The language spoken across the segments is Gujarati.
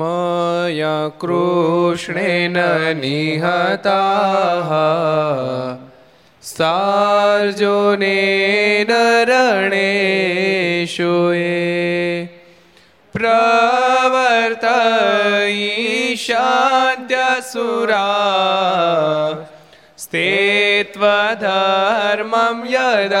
मया कृष्णेन निहताः सार्जुनेन रणेषु ये प्रवर्तयिषाद्यसुरा स्ते त्वधर्मं यदाक्षितो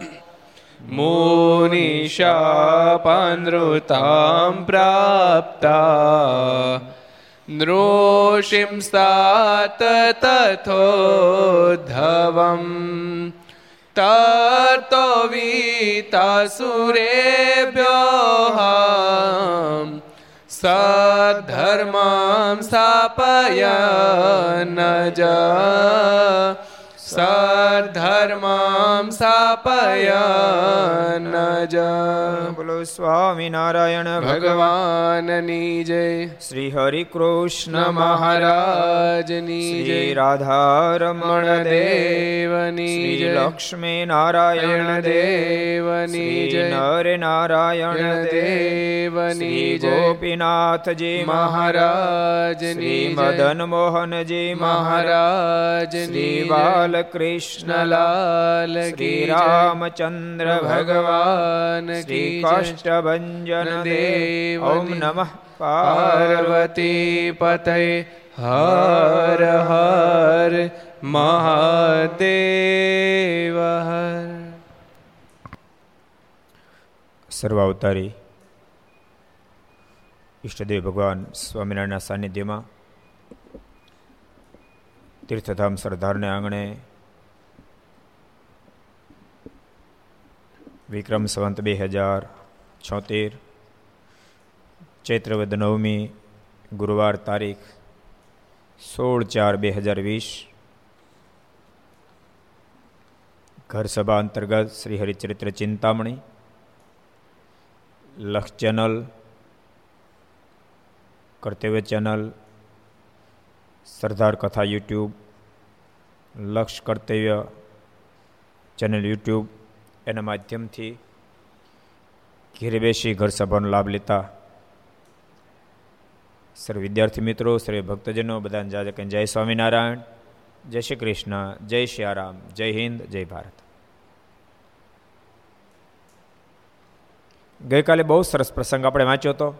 मुनिशापानृतां प्राप्ता नृषिंस्ता तथोद्धवम् तर्तो वीतासुरेभ्यः सद्धर्मां स्थापय न जा સધર્મમ સાપયન જ બોલો સ્વામિનારાયણ ભગવાનની જય શ્રી હરિ કૃષ્ણ મહારાજની જય રાધારમણ દેવની જય લક્ષ્મી નારાયણ દેવની જય નર નારાયણ દેવની જય ગોપીનાથજી મહારાજની મદન મોહનજી મહારાજની બાલ કૃષ્ણલાલ શ્રી રામચંદ્ર ભગવાન શ્રી કાષ્ટભન દેવ ઓમ નમઃ પાર્વતી પતય હર હર મહાદેવ સર્વાવતારી ઈષ્ટદેવ ભગવાન સ્વામિનારાયણના સાનિધ્યમાં તીર્થધામ સરદારને આંગણે વિક્રમ સંવંત બે હજાર છોતેર ચૈત્રવદ નવમી ગુરુવાર તારીખ સોળ ચાર બે હજાર વીસ ઘર સભા અંતર્ગત શ્રી હરિચરિત્ર ચિંતામણી લક્ષ ચેનલ કર્તવ્ય ચેનલ સરદાર કથા યુટ્યુબ લક્ષ કર્તવ્ય ચેનલ યુટ્યુબ એના માધ્યમથી ઘેરે બેસી ઘર સભાનો લાભ લેતા. સર્વ વિદ્યાર્થી મિત્રો સર્વે ભક્તજનો, બધાને જાજે કે જય સ્વામિનારાયણ, જય શ્રી કૃષ્ણ, જય શ્રી રામ જય હિન્દ, જય ભારત. ગઈકાલે બહુ સરસ પ્રસંગ આપણે વાંચ્યો હતો.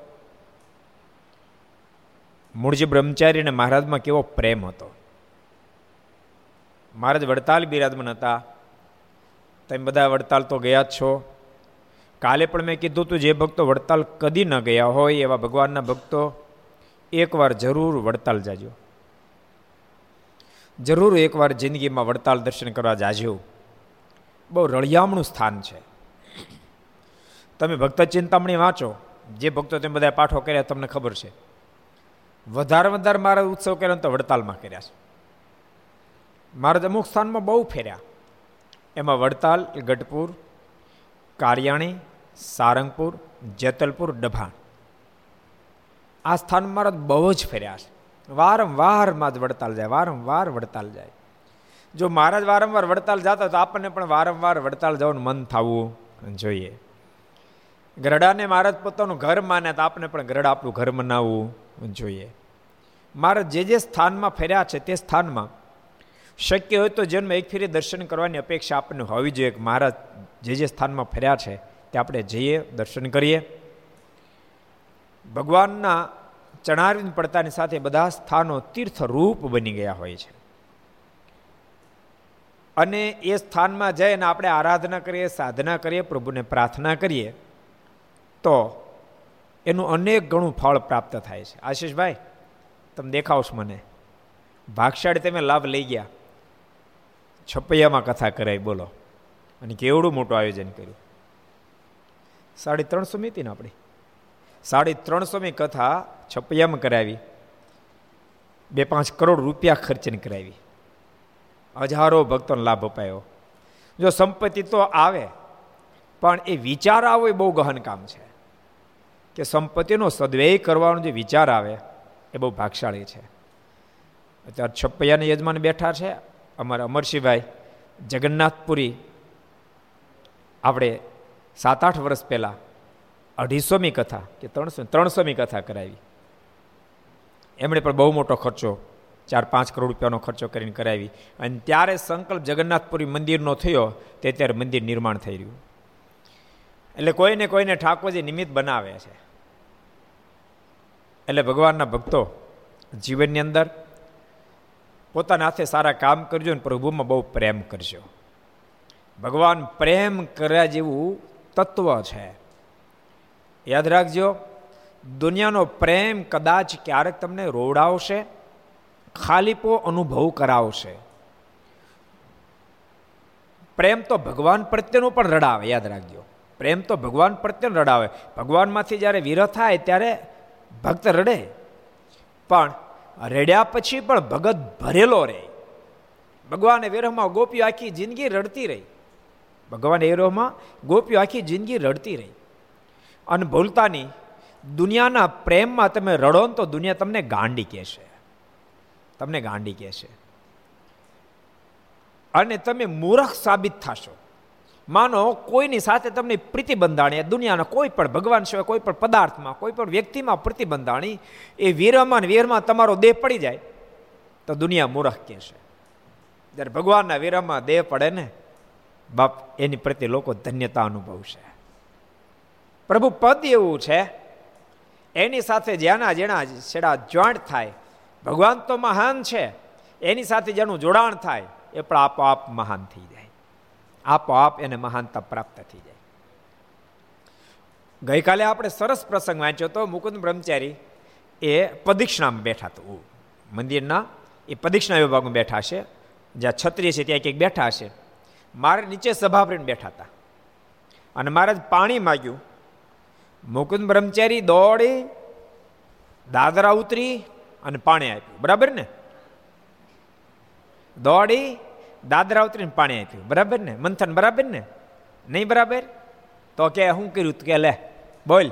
મૂળજી બ્રહ્મચારી અને મહારાજમાં કેવો પ્રેમ હતો. મહારાજ વડતાલ બિરાજમાન હતા. તમે બધા વડતાલ તો ગયા જ છો. કાલે પણ મેં કીધું હતું જે ભક્તો વડતાલ કદી ન ગયા હોય એવા ભગવાનના ભક્તો, એકવાર જરૂર વડતાલ જાજો. જરૂર એકવાર જિંદગીમાં વડતાલ દર્શન કરવા જાજો. બહુ રળિયામણું સ્થાન છે. તમે ભક્ત ચિંતામણી વાંચો. જે ભક્તો તમે બધા પાઠો કર્યા તમને ખબર છે. વધારે વધારે મારા ઉત્સવ કર્યા તો વડતાલમાં કર્યા છે. મારા અમુક સ્થાનમાં બહુ ફેર્યા. એમાં વડતાલ, ગઢપુર, કારિયાણી, સારંગપુર, જેતલપુર, ડભાણ. આ સ્થાન મારા બહુ જ ફેર્યા છે. વારંવારમાં જ વડતાલ જાય, વારંવાર વડતાલ જાય. જો મહારાજ વારંવાર વડતાલ જતા તો આપણને પણ વારંવાર વડતાલ જવાનું મન થવું જોઈએ. ગરડાને મહારાજ પોતાનું ઘર માને તો આપણે પણ ગરડા આપણું ઘર મનાવવું જોઈએ. મહારાજ જે જે સ્થાનમાં ફેર્યા છે તે સ્થાનમાં શક્ય હોય તો જન્મ એક ફેરી દર્શન કરવાની અપેક્ષા આપણને હોવી જોઈએ. કે મહારાજ જે જે સ્થાનમાં ફર્યા છે, તે આપણે જઈએ, દર્શન કરીએ. ભગવાનના ચણારવિંદ પડતાની સાથે બધા સ્થાનો તીર્થરૂપ બની ગયા હોય છે. અને એ સ્થાનમાં જઈને આપણે આરાધના કરીએ, સાધના કરીએ, પ્રભુને પ્રાર્થના કરીએ, તો એનું અનેક ઘણું ફળ પ્રાપ્ત થાય છે. આશીષભાઈ, તમે દેખાવશ મને. ભાગશાળી તમે લાભ લઈ ગયા. છપૈયામાં કથા કરાવી બોલો. અને કેવડું મોટું આયોજન કર્યું? સાડી ત્રણસો મી હતી ને આપણી. સાડી ત્રણસોમી કથા છપૈયામાં કરાવી. બે પાંચ કરોડ રૂપિયા ખર્ચીને કરાવી. હજારો ભક્તોને લાભ અપાયો. જો સંપત્તિ તો આવે, પણ એ વિચાર આવો એ બહુ ગહન કામ છે. કે સંપત્તિનો સદવ્યય કરવાનો જે વિચાર આવે, એ બહુ ભાગશાળી છે. અત્યારે છપ્પૈયાના યજમાન બેઠા છે અમારા અમરસિંહભાઈ જગન્નાથપુરી આપણે સાત આઠ વર્ષ પહેલાં અઢીસોમી કથા કે ત્રણસો, ત્રણસોમી કથા કરાવી. એમણે પણ બહુ મોટો ખર્ચો ચાર પાંચ કરોડ રૂપિયાનો ખર્ચો કરીને કરાવી. અને ત્યારે સંકલ્પ જગન્નાથપુરી મંદિરનો થયો, તે ત્યારે મંદિર નિર્માણ થઈ રહ્યું. એટલે કોઈને કોઈને ઠાકોરજી નિમિત્ત બનાવે છે. એટલે ભગવાનના ભક્તો જીવનની અંદર પોતાના હાથે સારા કામ કરજો અને પ્રભુમાં બહુ પ્રેમ કરજો. ભગવાન પ્રેમ કર્યા જેવું તત્વ છે. યાદ રાખજો, દુનિયાનો પ્રેમ કદાચ ક્યારેક તમને રોવડાવશે ખાલીપો અનુભવ કરાવશે. પ્રેમ તો ભગવાન પ્રત્યેનો પણ રડાવે, યાદ રાખજો. પ્રેમ તો ભગવાન પ્રત્યે રડાવે. ભગવાનમાંથી જ્યારે વિરહ થાય ત્યારે ભક્ત રડે. પણ રડ્યા પછી પણ ભગત ભરેલો રહે. ભગવાને વિરહમાં ગોપીઓ આખી જિંદગી રડતી રહી. ભગવાન વિરહમાં ગોપીઓ આખી જિંદગી રડતી રહી. અને ભૂલતાની દુનિયાના પ્રેમમાં તમે રડો ને તો દુનિયા તમને ગાંડી કહેશે. તમને ગાંડી કહેશે. અને તમે મૂર્ખ સાબિત થશો. માનો, કોઈની સાથે તમને પ્રીતિ બંધાણી દુનિયાના કોઈ પણ ભગવાન સિવાય કોઈ પણ પદાર્થમાં, કોઈ પણ વ્યક્તિમાં પ્રીતિ બંધાણી એ વીરમાં વીરમાં તમારો દેહ પડી જાય, તો દુનિયા મૂરખ કહેશે જ્યારે ભગવાનના વીરમાં દેહ પડે ને, બાપ, એની પ્રત્યે લોકો ધન્યતા અનુભવશે. પ્રભુ પદ એવું છે, એની સાથે જેના જેના છેડા જોઈન્ટ થાય, ભગવાન તો મહાન છે, એની સાથે જેનું જોડાણ થાય, એ પણ આપોઆપ મહાન થઈ જાય. આપોઆપ એને મહાનતા પ્રાપ્ત થઈ જાય. ગઈકાલે આપણે સરસ પ્રસંગ વાંચ્યો તો મુકુંદ બ્રહ્મચારી એ પદીક્ષણામાં બેઠા તો મંદિરના એ પદીક્ષણા વિભાગમાં બેઠા છે જ્યાં છત્રી છે ત્યાં કંઈક બેઠા હશે. મારે નીચે સભા ભરીને બેઠા હતા. અને મહારાજ પાણી માગ્યું. મુકુંદ બ્રહ્મચારી દોડી, દાદરા ઉતરી અને પાણી આપ્યું. બરાબર ને? દોડી દાદરા ઉતરીને પાણી આપ્યું. બરાબર ને? મંથન બરાબર ને? નહીં બરાબર? તો કે શું કર્યું કે લે, બોલ.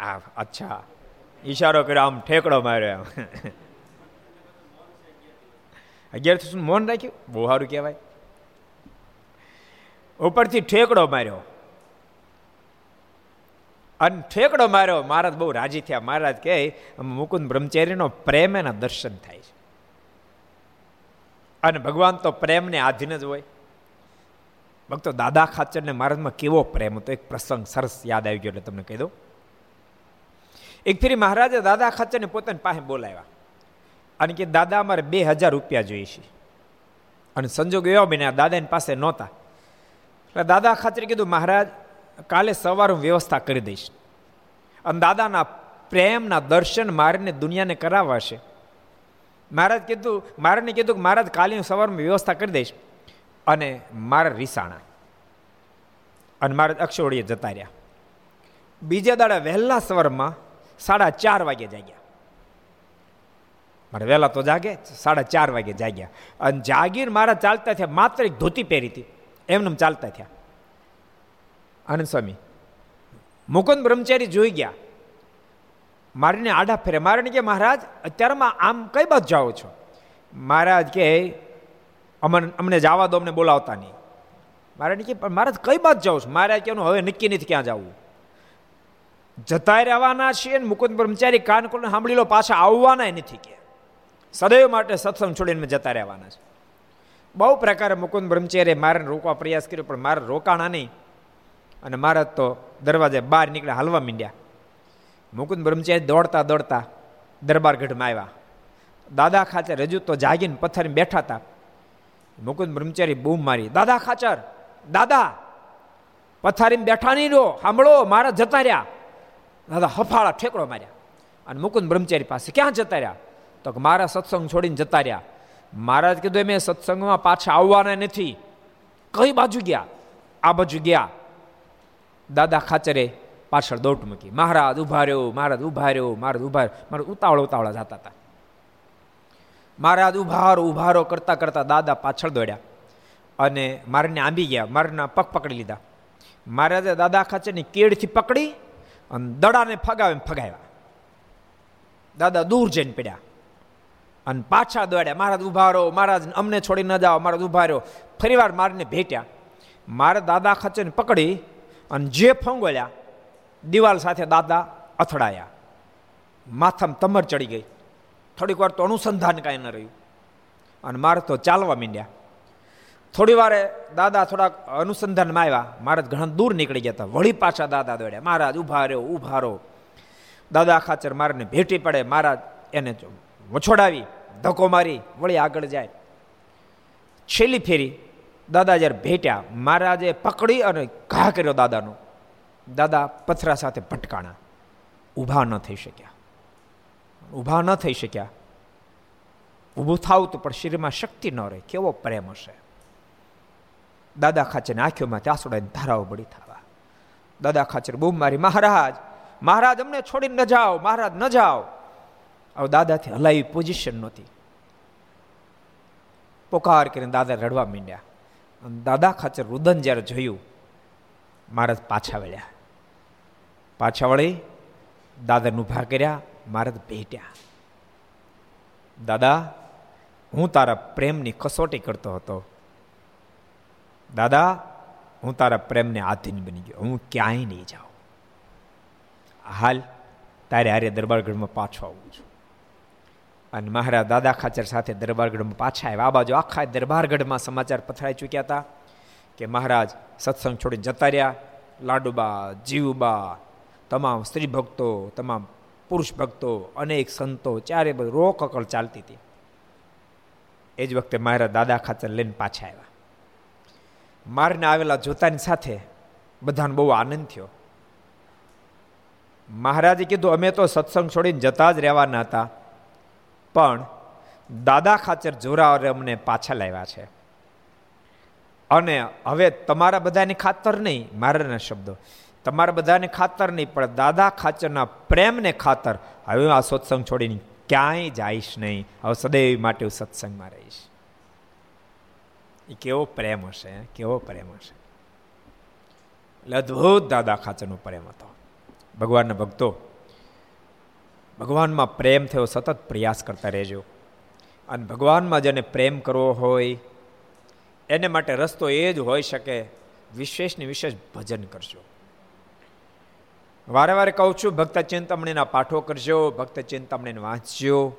આ, અચ્છા. ઈશારો કર્યો, આમ ઠેકડો માર્યો. આમ અગિયાર શું મૌન રાખ્યું? બહુ સારું કહેવાય. ઉપરથી ઠેકડો માર્યો. અને ઠેકડો માર્યો, મહારાજ બહુ રાજી થયા. મહારાજ કહે, મુકુંદ બ્રહ્મચારીનો પ્રેમ એના દર્શન થાય છે. અને ભગવાન તો પ્રેમને આધીન જ હોય. ભક્તો, દાદા ખાચરને મહારાજમાં કેવો પ્રેમ હતો? એક પ્રસંગ સરસ યાદ આવી ગયો એટલે તમને કહી દઉં. એક ફેરી મહારાજે દાદા ખાચરને પોતાની પાસે બોલાવ્યા અને કે, દાદા, અમારે બે હજાર રૂપિયા જોઈએ છે. અને સંજોગ એવા બને દાદાની પાસે નહોતા. એટલે દાદા ખાચરે કીધું, મહારાજ, કાલે સવાર હું વ્યવસ્થા કરી દઈશ. અને દાદાના પ્રેમના દર્શન મારીને દુનિયાને કરાવાશે મહારાજ કીધું મહારાજને કીધું કે મહારાજ કાલે સવારમાં વ્યવસ્થા કરી દઈશ. અને મારા રીસાણા અને મહારાજ અક્ષોડીએ જતા રહ્યા. બીજા દાડા વહેલા સવારમાં સાડા ચાર વાગે જાગ્યા. મારે વહેલા તો જાગે, સાડા ચાર વાગે જાગ્યા. અને જાગીર મારા ચાલતા થયા, માત્ર એક ધોતી પહેરી હતી. એમને ચાલતા થયા. આનંદ સ્વામી, મુકુંદ બ્રહ્મચારી જોઈ ગયા. મારીને આડા ફેરે. મારે કે, મહારાજ, અત્યારમાં આમ કઈ બાજુ જાઓ છો? મહારાજ કે અમને અમને જવા દો, અમને બોલાવતા નહીં. મારે કે મહારાજ, કઈ બાજુ જાઉં છું? મહારાજ કે હવે નક્કી નથી ક્યાં જવું. જતા રહેવાના છીએ ને મુકુંદ બ્રહ્મચારી કાન સાંભળી લો પાછા આવવાના નથી કે. સદૈવ માટે સત્સંગ છોડીને જતા રહેવાના છે બહુ પ્રકારે મુકુદ બ્રહ્મચારીએ મારે રોકવા પ્રયાસ કર્યો, પણ મારે રોકાણા નહીં. અને મહારાજ તો દરવાજે બહાર નીકળ્યા, હાલવા માંડ્યા. મુકુંદ બ્રહ્મચારી દોડતા દોડતા દરબારગઢમાં આવ્યા. દાદા ખાચર હજુ તો જાગીને પથ્થર બેઠા હતા. મુકુંદ બ્રહ્મચારી બૂમ મારી, દાદા ખાચર, દાદા, પથારીમાં બેઠા નહીં રહો, સાંભળો, મારા જતા રહ્યા. દાદા હફાળા ઠેકડો માર્યા. અને મુકુંદ બ્રહ્મચારી પાસે ક્યાં જતા રહ્યા? તો કે મારા સત્સંગ છોડીને જતા રહ્યા. મહારાજ કીધું, એમ સત્સંગમાં પાછા આવવાના નથી. કઈ બાજુ ગયા? આ બાજુ ગયા. દાદા ખાચરે પાછળ દોટ મૂકી. મહારાજ ઊભા રહ્યો મહારાજ ઊભા રહ્યો મહારાજ ઊભા મારા ઉતાવળ ઉતાવળા જતા હતા. મહારાજ, ઉભારો ઉભારો, કરતા કરતા દાદા પાછળ દોડ્યા અને મારને આંબી ગયા, મારના પગ પકડી લીધા. મહારાજે દાદા ખાચરની કેળથી પકડી અને દડાને ફગાવે ફગાવ્યા. દાદા દૂર જઈને પડ્યા અને પાછા દોડ્યા. મહારાજ ઊભા રહો મહારાજ, અમને છોડી ન જાઓ, મહારાજ ઊભા રહ્યો ફરી વાર મારને ભેટ્યા. મારે દાદા ખચેને પકડી અને જે ફંગોલ્યા દિવાલ સાથે દાદા અથડાયા. માથામાં તમર ચડી ગઈ. થોડીક વાર તો અનુસંધાન કાંઈ ન રહ્યું. અને મારે તો ચાલવા માંડ્યા. થોડી વારે દાદા થોડાક અનુસંધાનમાં આવ્યા. મહારાજ ઘણા દૂર નીકળી ગયા હતા. વળી પાછા દાદા દોડ્યા. મહારાજ ઊભા રહ્યો ઊભા રહો. દાદા ખાચર મારને ભેટી પડે. મહારાજ એને વછોડાવી, ધક્કો મારી, વળી આગળ જાય. છેલ્લી ફેરી દાદા જ્યારે ભેટ્યા, મહારાજે પકડી અને ઘા કર્યો દાદાનો. દાદા પથરા સાથે ભટકાણા. ઊભા ન થઈ શક્યા. ઊભા ન થઈ શક્યા. ઊભું થાવું તો પણ શરીરમાં શક્તિ ન રહે. કેવો પ્રેમ હશે. દાદા ખાચર આંખોમાં આંસુડાની ધારાઓ બળી થવા. દાદા ખાચર, બૂમ મારી, મહારાજ! મહારાજ, અમને છોડીને ન જાઓ! મહારાજ, ન જાઓ! હવે દાદાથી હલાવી પોઝિશન નહોતી. પોકાર કરીને દાદા રડવા માંડ્યા. અને દાદા ખાચર રુદન જ્યારે જોયું, મહારાજ પાછા વળ્યા. પાછા વળી દાદાને ઊભા કર્યા મહારાજ ભેટ્યા. દાદા, હું તારા પ્રેમની કસોટી કરતો હતો. દાદા, હું તારા પ્રેમને આધીન બની ગયો. હું ક્યાંય નહીં જાઉં. હાલ તારે હારે દરબારગઢમાં પાછો આવું છું. અને મહારાજ દાદા ખાચર સાથે દરબારગઢમાં પાછા આવ્યા. આ બાજુ આખા દરબારગઢમાં સમાચાર પથરાઈ ચૂક્યા હતા કે મહારાજ સત્સંગ છોડીને જતા રહ્યા. લાડુબા, જીવબા તમામ સ્ત્રી ભક્તો, તમામ પુરુષ ભક્તો, અનેક સંતો, ચારે બધું રોક અકળ ચાલતી હતી. એ જ વખતે મારા દાદા ખાચર લઈને પાછા આવ્યા. મારને આવેલા જોતાની સાથે બધાને બહુ આનંદ થયો. મહારાજે કીધું, અમે તો સત્સંગ છોડીને જતા જ રહેવાના હતા, પણ દાદા ખાચર જોરાવરે અમને પાછા લાવ્યા છે. અને હવે તમારા બધાની ખાતર નહીં, મારાના શબ્દો. તમારા બધાને ખાતર નહીં, પણ દાદા ખાચરના પ્રેમને ખાતર. હવે આ સત્સંગ છોડીને ક્યાંય જઈશ નહીં. હવે સદૈવ માટે હું સત્સંગમાં રહીશ. એ કેવો પ્રેમ હશે કેવો પ્રેમ હશે. એટલે અદભુત દાદા ખાચરનો પ્રેમ હતો. ભગવાનના ભક્તો, ભગવાનમાં પ્રેમ થયો, સતત પ્રયાસ કરતા રહેજો. અને ભગવાનમાં જેને પ્રેમ કરવો હોય, એને માટે રસ્તો એ જ હોઈ શકે, વિશેષને વિશેષ ભજન કરજો. વારે વારે કહું છું, ભક્ત ચિંતામણીના પાઠો કરજો, ભક્ત ચિંતામણીને વાંચજો.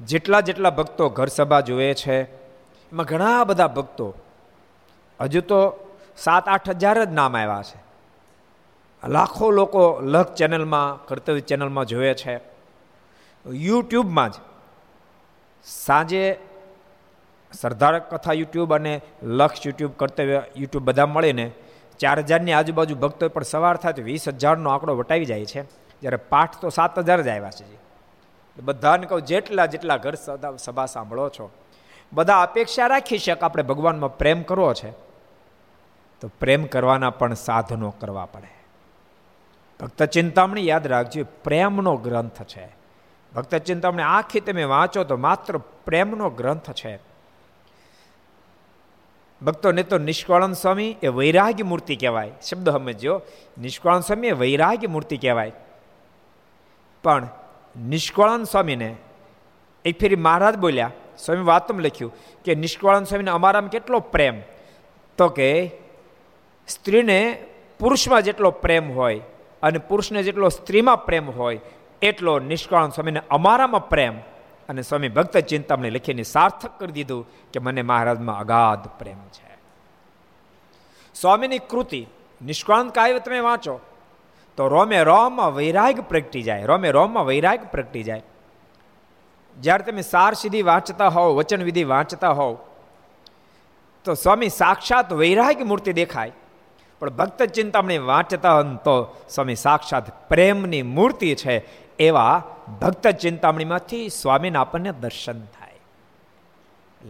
જેટલા જેટલા ભક્તો ઘર સભા જુએ છે, એમાં ઘણા બધા ભક્તો, હજુ તો સાત આઠ હજાર જ નામ આવ્યા છે. લાખો લોકો લખ ચેનલમાં, કર્તવ્ય ચેનલમાં જોવે છે. યુટ્યુબમાં જ. સાંજે સરદાર કથા યુટ્યુબ અને લક્ષ યુટ્યુબ, કર્તવ્ય યુટ્યુબ બધા મળીને ચાર હજારની આજુબાજુ ભક્તો પણ સવાર થાય તો વીસ હજારનો આંકડો વટાવી જાય છે. જ્યારે પાઠ તો સાત હજાર જ આવ્યા છે બધાને કહું, જેટલા જેટલા ઘર સભા સાંભળો છો, બધા અપેક્ષા રાખી શકે આપણે ભગવાનમાં પ્રેમ કરવો છે. તો પ્રેમ કરવાના પણ સાધનો કરવા પડે. ભક્ત ચિંતામણી યાદ રાખજો પ્રેમનો ગ્રંથ છે. ભક્ત ચિંતામણી આખી તમે વાંચો તો માત્ર પ્રેમનો ગ્રંથ છે. ભક્તોને તો નિષ્કળન સ્વામી એ વૈરાગ્ય મૂર્તિ કહેવાય. શબ્દ સમજો નિષ્કળન સ્વામી એ વૈરાગ્ય મૂર્તિ કહેવાય. પણ નિષ્કળન સ્વામીને એક ફેરી મહારાજ બોલ્યા, સ્વામી વાતમાં લખ્યું કે નિષ્કળન સ્વામીને અમારામાં કેટલો પ્રેમ? તો કે સ્ત્રીને પુરુષમાં જેટલો પ્રેમ હોય અને પુરુષને જેટલો સ્ત્રીમાં પ્રેમ હોય, એટલો નિષ્કાળ સ્વામીને અમારામાં પ્રેમ. અને સ્વામી ભક્ત ચિંતામણી લખીને સાર્થક કરી દીધું કે મને મહારાજમાં અગાધ પ્રેમ છે. સ્વામીની કૃતિ નિષ્કાંત કાવ્ય તમે વાંચો, તો રોમે રોમમાં વૈરાગ પ્રગટી જાય, રોમે રોમમાં વૈરાગ પ્રગટી જાય. જ્યારે તમે સાર સીધી વાંચતા હોવ, વચન વિધિ વાંચતા હોવ, તો સ્વામી સાક્ષાત વૈરાગ મૂર્તિ દેખાય. પણ ભક્ત ચિંતામણી વાંચતા તો સ્વામી સાક્ષાત પ્રેમની મૂર્તિ છે એવા ભક્ત ચિંતામણીમાંથી સ્વામીને આપણને દર્શન થાય.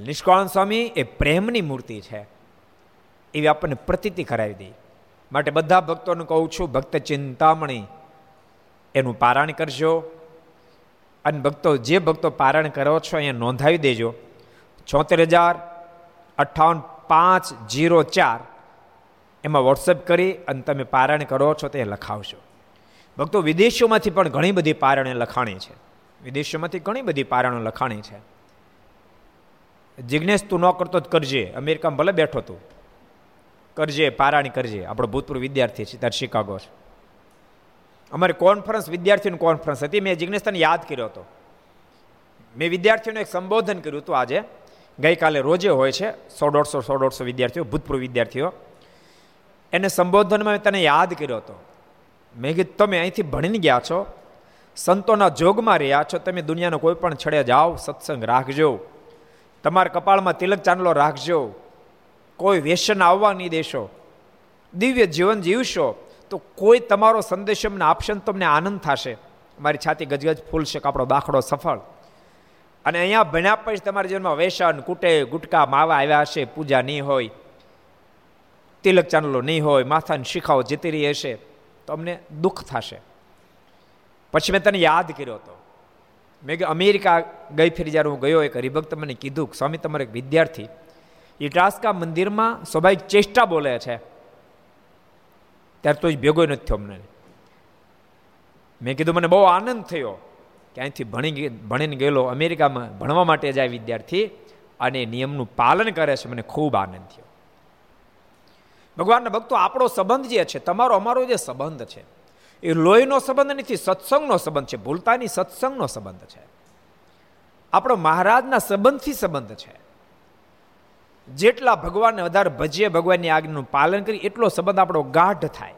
નિષ્કાળ સ્વામી એ પ્રેમની મૂર્તિ છે. એવી આપણને પ્રતીતિ કરાવી દે. માટે બધા ભક્તોને કહું છું, ભક્ત ચિંતામણી એનું પારાયણ કરજો. અને ભક્તો, જે ભક્તો પારણ કરો છો, અહીંયા નોંધાવી દેજો. છોતેર હજાર અઠ્ઠાવન પાંચ જીરો ચાર એમાં વોટ્સઅપ કરી અને તમે પારણ કરો છો તે લખાવશો ભક્તો વિદેશોમાંથી પણ ઘણી બધી પારણે લખાણી છે. વિદેશોમાંથી ઘણી બધી પારણો લખાણી છે. જિજ્ઞેશ તું ન કરતો જ કરજે. અમેરિકામાં ભલે બેઠો તું. કરજે, પારાણી કરજે. આપણો ભૂતપૂર્વ વિદ્યાર્થી છે ત્યારે શિકાગો છે. અમારી કોન્ફરન્સ વિદ્યાર્થીઓની કોન્ફરન્સ હતી. મેં જિજ્ઞેશ યાદ કર્યો હતો. મેં વિદ્યાર્થીઓને એક સંબોધન કર્યું હતું આજે. ગઈકાલે રોજે હોય છે, સો દોઢસો સો દોઢસો વિદ્યાર્થીઓ, ભૂતપૂર્વ વિદ્યાર્થીઓ. એને સંબોધનમાં મેં તને યાદ કર્યો હતો. મેં કીધું, તમે અહીંથી ભણીને ગયા છો? સંતોના જોગમાં રહ્યા છો? તમે દુનિયાનો કોઈ પણ છડે જાઓ, સત્સંગ રાખજો. તમારા કપાળમાં તિલક ચાંદલો રાખજો. કોઈ વ્યસન આવવા નહીં દેશો. દિવ્ય જીવન જીવશો. તો કોઈ તમારો સંદેશ અમને આપશે ને તમને આનંદ થશે. મારી છાતી ગજગજ ફૂલશે આપણો દાખલો સફળ. અને અહીંયા ભણ્યા પછી તમારા જીવનમાં વેસન, કુટે, ગુટકા, માવા આવ્યા હશે, પૂજા નહીં હોય, તિલક ચાંદલો નહીં હોય, માથાની શિખાઓ જીતી રહી હશે. તો અમને દુઃખ થશે. પછી મેં તને યાદ કર્યો હતો. મેં કે અમેરિકા ગઈ ફેરી જ્યારે હું ગયો, એક હરિભક્ત મને કીધું સ્વામી, તમારો એક વિદ્યાર્થી ઇટાસ્કા મંદિરમાં સ્વાભાવિક ચેષ્ટા બોલે છે. ત્યારે તો જ ભેગો નથી થયો અમને. મેં કીધું, મને બહુ આનંદ થયો ક્યાંયથી ભણી ભણીને ગયેલો અમેરિકામાં ભણવા માટે જાય વિદ્યાર્થી અને નિયમનું પાલન કરે છે. મને ખૂબ આનંદ થયો. ભગવાનના ભક્તો, આપણો સંબંધ જે છે, તમારો, અમારો જે સંબંધ છે, એ લોહીનો સંબંધ નથી, સત્સંગનો સંબંધ છે, ભૂલતાની સત્સંગનો સંબંધ છે. આપણો મહારાજના સંબંધથી સંબંધ છે. જેટલા ભગવાનને વધારે ભજીએ ભગવાનની આજ્ઞાનું પાલન કરી, એટલો સંબંધ આપણો ગાઢ થાય.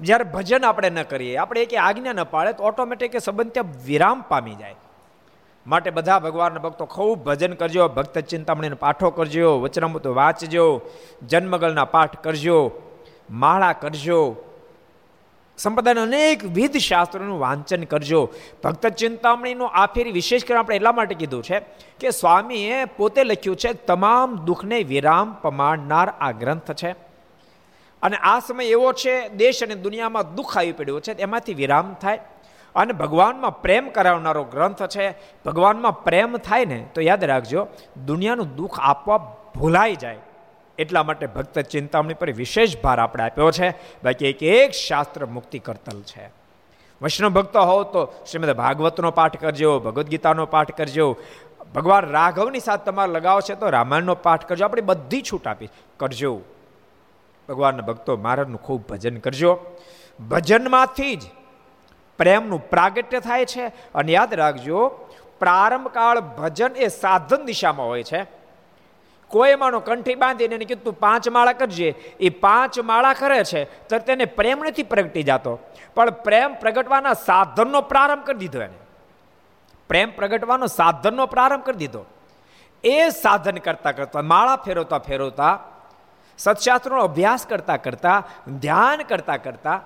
જ્યારે ભજન આપણે ન કરીએ, આપણે એક આજ્ઞા ન પાડે તો ઓટોમેટિક સંબંધ ત્યાં વિરામ પામી જાય. માટે બધા ભગવાનના ભક્તો ખૂબ ભજન કરજો, ભક્ત ચિંતામણીનો પાઠો કરજો, વચનામૃત વાંચજો, જન્મગલના પાઠ કરજો, માળા કરજો, સંપ્રદાયના અનેક વિધ શાસ્ત્રોનું વાંચન કરજો. ભક્ત ચિંતામણીનું આ ફેરી વિશેષ કરીને આપણે એટલા માટે કીધું છે કે સ્વામીએ પોતે લખ્યું છે, તમામ દુઃખને વિરામ પમાડનાર આ ગ્રંથ છે. અને આ સમય એવો છે, દેશ અને દુનિયામાં દુઃખ આવી પડ્યું છે એમાંથી વિરામ થાય. અને ભગવાનમાં પ્રેમ કરાવનારો ગ્રંથ છે. ભગવાનમાં પ્રેમ થાય ને તો યાદ રાખજો, દુનિયાનું દુઃખ આપવા ભૂલાઈ જાય. એટલા માટે ભક્ત ચિંતામણી પર વિશેષ ભાર આપણે આપ્યો છે. બાકી એક એક શાસ્ત્ર મુક્તિ કરતલ છે. વૈષ્ણવ ભક્તો હોવ તો શ્રીમદ ભાગવતનો પાઠ કરજો ભગવદ્ ગીતાનો પાઠ કરજો. ભગવાન રાઘવની સાથે તમારે લગાવ છે તો રામાયણનો પાઠ કરજો. આપણે બધી છૂટ આપી કરજો. ભગવાનના ભક્તો મહારાજનું ખૂબ ભજન કરજો. ભજનમાંથી જ પ્રેમનું પ્રાગટ્ય થાય છે. અને યાદ રાખજો, પ્રારંભકાળ ભજન એ સાધન દિશામાં હોય છે. કોઈ માનો કંઠી બાંધીને એને કીધું પાંચ માળા કરજે. એ પાંચ માળા કરે છે તો તેને પ્રેમ નથી પ્રગટી જતો. પણ પ્રેમ પ્રગટવાના સાધનનો પ્રારંભ કરી દીધો એને. પ્રેમ પ્રગટવાનો સાધનનો પ્રારંભ કરી દીધો. એ સાધન કરતાં કરતાં, માળા ફેરવતા ફેરવતા, સત્શાસ્ત્રનો અભ્યાસ કરતાં કરતાં, ધ્યાન કરતાં કરતા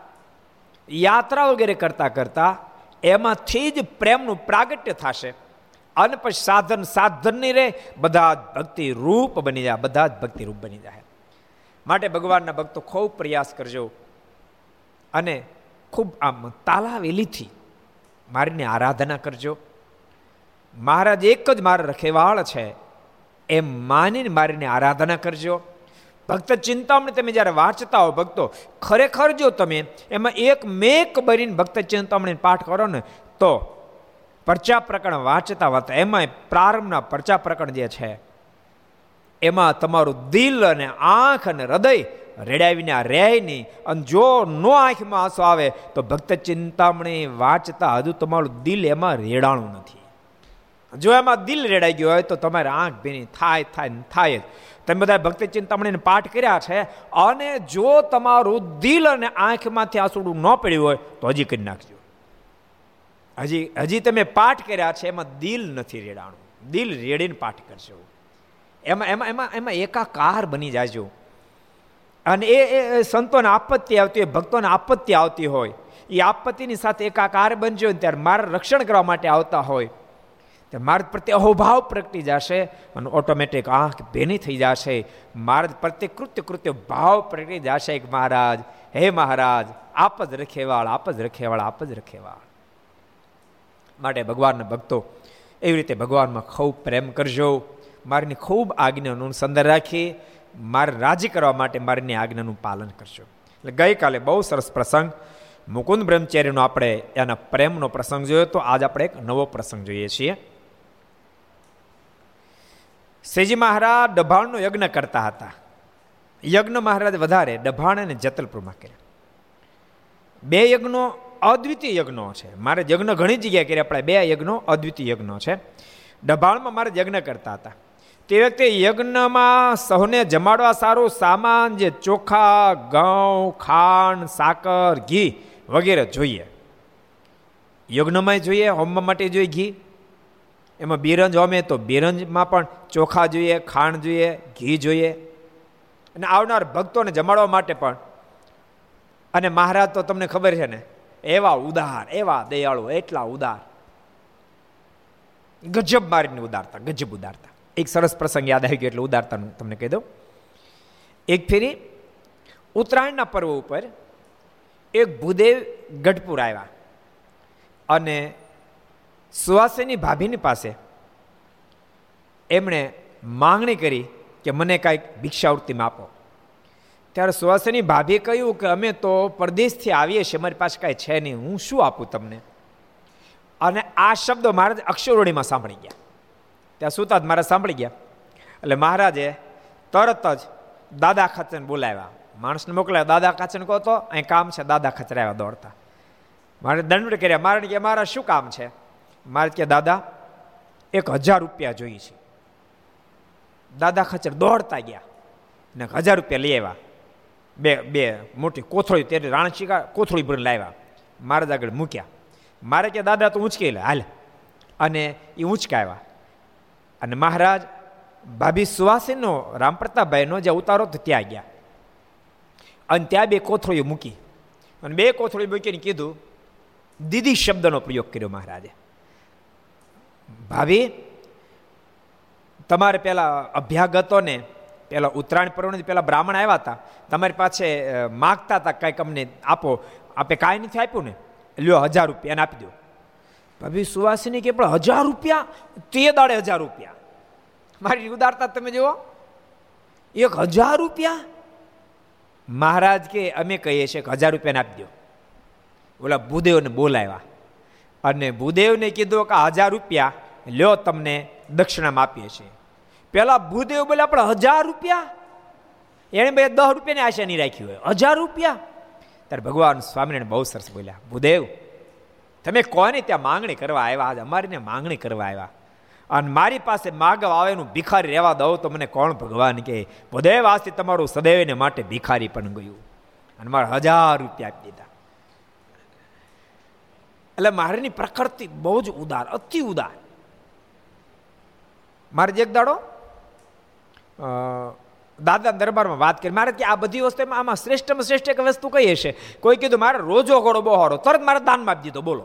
યાત્રા વગેરે કરતા કરતા એમાંથી જ પ્રેમનું પ્રાગટ્ય થશે. અને પછી સાધન સાધન નહીં રહે બધા જ ભક્તિ રૂપ બની જાય, બધા જ ભક્તિ રૂપ બની જાય. માટે ભગવાનના ભક્તો ખૂબ પ્રયાસ કરજો. અને ખૂબ આમ તાલાવેલીથી મારીને આરાધના કરજો. મહારાજ એક જ મારા રખેવાળ છે, એમ માનીને મારીને આરાધના કરજો. ભક્ત ચિંતામણી તમે જ્યારે વાંચતા હો ભક્તો, ખરેખર જો તમે એમાં એક મેક બનીને ભક્ત ચિંતામણી પાઠ કરો ને, તો પરચા પ્રકરણ વાંચતા વાંચતા એમાં પ્રારંભના પરચા પ્રકરણ જે છે, એમાં તમારું દિલ અને આંખ અને હૃદય રેડાવીને આ રહે નહીં. અને જો નો આંખમાં આંસુ આવે, તો ભક્ત ચિંતામણી વાંચતા હજુ તમારું દિલ એમાં રેડાણું નથી. જો એમાં દિલ રેડાઈ ગયું હોય તો તમારે આંખ ભીની થાય થાય થાય જ. તમે બધા ભક્તિ ચિંતામણીને પાઠ કર્યા છે અને જો તમારું દિલ અને આંખમાંથી આંસુડું ન પડ્યું હોય તો હજી કરી નાખજો. હજી હજી તમે પાઠ કર્યા છે એમાં દિલ નથી રેડાણું. દિલ રેડીને પાઠ કરશો એમાં એમાં એમાં એમાં એકાકાર બની જાજો. અને એ એ સંતોને આપત્તિ આવતી હોય, ભક્તોને આપત્તિ આવતી હોય, એ આપત્તિની સાથે એકાકાર બનજો ત્યારે મારા રક્ષણ કરવા માટે આવતા હોય. માર્ગ પ્રત્યે અહોભાવ પ્રગટી જશે અને ઓટોમેટિક આંખ ભેની થઈ જશે. માર્ગ પ્રત્યે કૃત્ય કૃત્ય ભાવ પ્રગટી જશે કે મહારાજ. હે મહારાજ, આપ જ રખેવાળ, આપ જ રખેવાળ, આપ જ રખેવાળ. માટે ભગવાનના ભક્તો, એવી રીતે ભગવાનમાં ખૂબ પ્રેમ કરજો. મારીની ખૂબ આજ્ઞાનું અનુસંધાન રાખી, મારે રાજી કરવા માટે મારીની આજ્ઞાનું પાલન કરજો. એટલે ગઈકાલે બહુ સરસ પ્રસંગ. મુકુંદ બ્રહ્મચાર્યનો આપણે એના પ્રેમનો પ્રસંગ જોયો તો આજ આપણે એક નવો પ્રસંગ જોઈએ છીએ. શ્રીજી મહારાજ ડભાણનો યજ્ઞ કરતા હતા. યજ્ઞ મહારાજ વધારે ડભાણ અને જતલપુરમાં કર્યા. બે યજ્ઞો અદ્વિતીય યજ્ઞો છે. મારે યજ્ઞ ઘણી જગ્યાએ કર્યા આપણે બે યજ્ઞો અદ્વિતીય યજ્ઞો છે. ડભાણમાં મારે યજ્ઞ કરતા હતા. તે વખતે યજ્ઞમાં સૌને જમાડવા સારું સામાન, જે ચોખા, ઘઉં, ખાંડ, સાકર, ઘી વગેરે જોઈએ. યજ્ઞમાં જોઈએ હોમવા માટે જોઈએ ઘી. એમાં બિરંજ હોમે તો બિરંજમાં પણ ચોખા જોઈએ, ખાંડ જોઈએ, ઘી જોઈએ. અને આવનાર ભક્તોને જમાડવા માટે પણ. અને મહારાજ તો તમને ખબર છે ને, એવા ઉદાર, એવા દયાળુ, એટલા ઉદાર. ગજબ મારીને ઉદારતા, ગજબ ઉદારતા. એક સરસ પ્રસંગ યાદ આવી ગયો એટલે ઉદારતાનું તમને કહી દઉં. એક ફેરી ઉત્તરાયણના પર્વ ઉપર એક ભૂદેવ ગઢપુર આવ્યા. અને સુવાસીની ભાભીની પાસે એમણે માંગણી કરી કે મને કાંઈક ભિક્ષાવૃત્તિમાં આપો. ત્યારે સુવાસીની ભાભીએ કહ્યું કે અમે તો પરદેશથી આવીએ છીએ, અમારી પાસે કાંઈ છે નહીં, હું શું આપું તમને? અને આ શબ્દો મહારાજ અક્ષરોણીમાં સાંભળી ગયા. ત્યાં સુતા જ મહારાજ સાંભળી ગયા. એટલે મહારાજે તરત જ દાદા ખચન બોલાવ્યા. માણસને મોકલાવ્યા દાદા ખચન કહો તો, અહીં કામ છે, દાદા ખચરાવ્યા દોડતા. મારે દંડ કર્યા. મારે કે, મારા શું કામ છે? મારે કે દાદા એક હજાર રૂપિયા જોઈએ છે. દાદા ખચર દોડતા ગયા ને હજાર રૂપિયા લઈ આવ્યા. બે બે મોટી કોથળી ત્યારે રાણચીકા કોથળી ભરીને લાવ્યા. મારા આગળ મૂક્યા. મારે કે દાદા તો ઊંચકી લે હાલ. અને એ ઊંચકાવ્યા અને મહારાજ ભાભી સુવાસીનો રામપ્રતાપભાઈનો જે ઉતારો તો ત્યાં ગયા. અને ત્યાં બે કોથળીઓ મૂકી. અને બે કોથળી મૂકીને કીધું, દીદી શબ્દનો પ્રયોગ કર્યો મહારાજે. ભાભી, તમારે પેલા અભ્યાગતોને, પેલા ઉત્તરાયણ પર્વને પેલા બ્રાહ્મણ આવ્યા હતા, તમારી પાસે માગતા હતા કંઈક અમને આપો. આપે કાંઈ નથી આપ્યું ને? લ્યો હજાર રૂપિયા આપી દો. ભાભી, સુવાસીની કે પણ હજાર રૂપિયા? તે દાડે હજાર રૂપિયા. મારી ઉદારતા તમે જુઓ. એક હજાર રૂપિયા? મહારાજ કે, અમે કહીએ છીએ કે હજાર રૂપિયાને આપી દો. ઓલા ભૂદેવને બોલાવ્યા. અને ભૂદેવને કીધું કે હજાર રૂપિયા લ્યો તમને દક્ષિણામાં આપીએ છીએ. પેલા ભૂદેવ બોલ્યા, પણ હજાર રૂપિયા? એણે બે દસ રૂપિયાની આશા નહીં રાખી હોય. હજાર રૂપિયા? ત્યારે ભગવાન સ્વામિનારાયણ બહુ સરસ બોલ્યા, ભૂદેવ, તમે કોને ત્યાં માંગણી કરવા આવ્યા? આજ અમારીને માંગણી કરવા આવ્યા. અને મારી પાસે માગવ આવે એનું ભિખારી રહેવા દઉં તો મને કોણ ભગવાન કે ભૂદેવ, આજથી તમારું સદૈવને માટે ભિખારી પણ ગયું. અને મારે હજાર રૂપિયા આપી દીધા. એટલે મારીની પ્રકૃતિ બહુ જ ઉદાર, અતિ ઉદાર. મારે એક દાડો દાદા દરબારમાં વાત કરી. મારે કે આ બધી વસ્તુમાં આમાં શ્રેષ્ઠમાં શ્રેષ્ઠ એક વસ્તુ કઈ હશે? કોઈ કીધું, મારે રોજો ઘોડો બહોરો તરત મારે દાનમાં આપી દીધો. બોલો.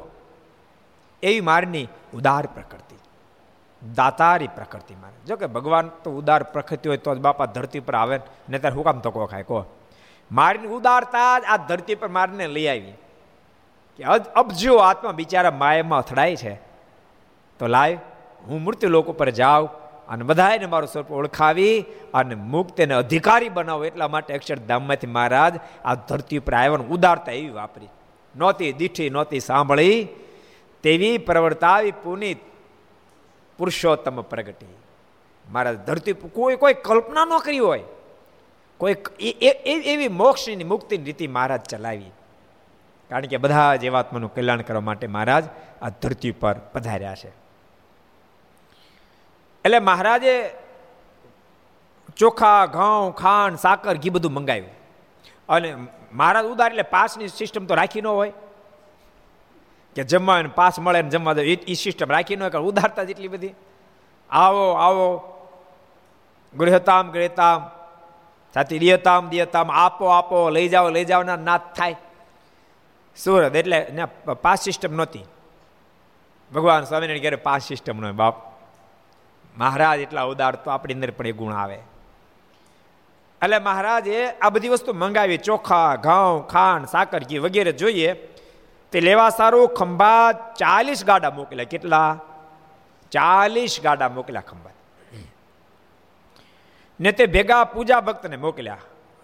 એવી મારની ઉદાર પ્રકૃતિ. દાતારી પ્રકૃતિ મારે. જો કે ભગવાન તો ઉદાર પ્રકૃતિ હોય તો જ બાપા ધરતી પર આવે ને ત્યારે હું કામ તકો ખાય? કહો. મારીની ઉદારતા જ આ ધરતી પર મારને લઈ આવી. કે અબજો આત્મા બિચારા માયામાં અથડાય છે, તો લાય, હું મૃત્યુ લોકો પર જાઉં અને બધાને મારું સ્વરૂપ ઓળખાવી અને મુક્તને અધિકારી બનાવો એટલા માટે અક્ષરધામમાંથી મહારાજ આ ધરતી ઉપર આવ્યા ઉદારતા એવી વાપરી. નહોતી દીઠી, નહોતી સાંભળી, તેવી પ્રવર્તાવી પુનિત પુરુષોત્તમ પ્રગટી. મહારાજ ધરતી કોઈ કોઈ કલ્પના ન કરી હોય. કોઈ એવી મોક્ષની મુક્તિની રીતિ મહારાજ ચલાવી. કારણ કે બધા જીવાત્માનું કલ્યાણ કરવા માટે મહારાજ આ ધરતી પર પધાર્યા છે. એટલે મહારાજે ચોખા, ઘઉં, ખાંડ, સાકર, ઘી બધું મંગાવ્યું. અને મહારાજ ઉદાર એટલે પાસની સિસ્ટમ તો રાખી ન હોય. કે જમવા પાસ મળે ને જમવા દો, એ સિસ્ટમ રાખી ન હોય કારણ ઉદારતા જેટલી બધી. આવો આવો. ગૃહતામ ગૃહતામ. સાથે દિયતામ દિયતામ. આપો આપો, લઈ જાઓ લઈ જાઓ, ના નાથ થાય. સુરત એટલે પાસ સિસ્ટમ નહોતી. ભગવાન સ્વામિનારાયણ ક્યારે પાસ સિસ્ટમ ન બાપ. મહારાજ એટલા ઉદાર તો આપણી અંદર પણ એ ગુણ આવે. એટલે મહારાજે આ બધી વસ્તુ મંગાવી, ચોખા, ઘઉં, ખાંડ, સાકર ઘી વગેરે જોઈએ. તે લેવા સારું, ખંભા ચાલીસ ગાડા મોકલ્યા. કેટલા? ચાલીસ ગાડા મોકલ્યા ખંભા. ને તે ભેગા પૂજા ભક્તને મોકલ્યા.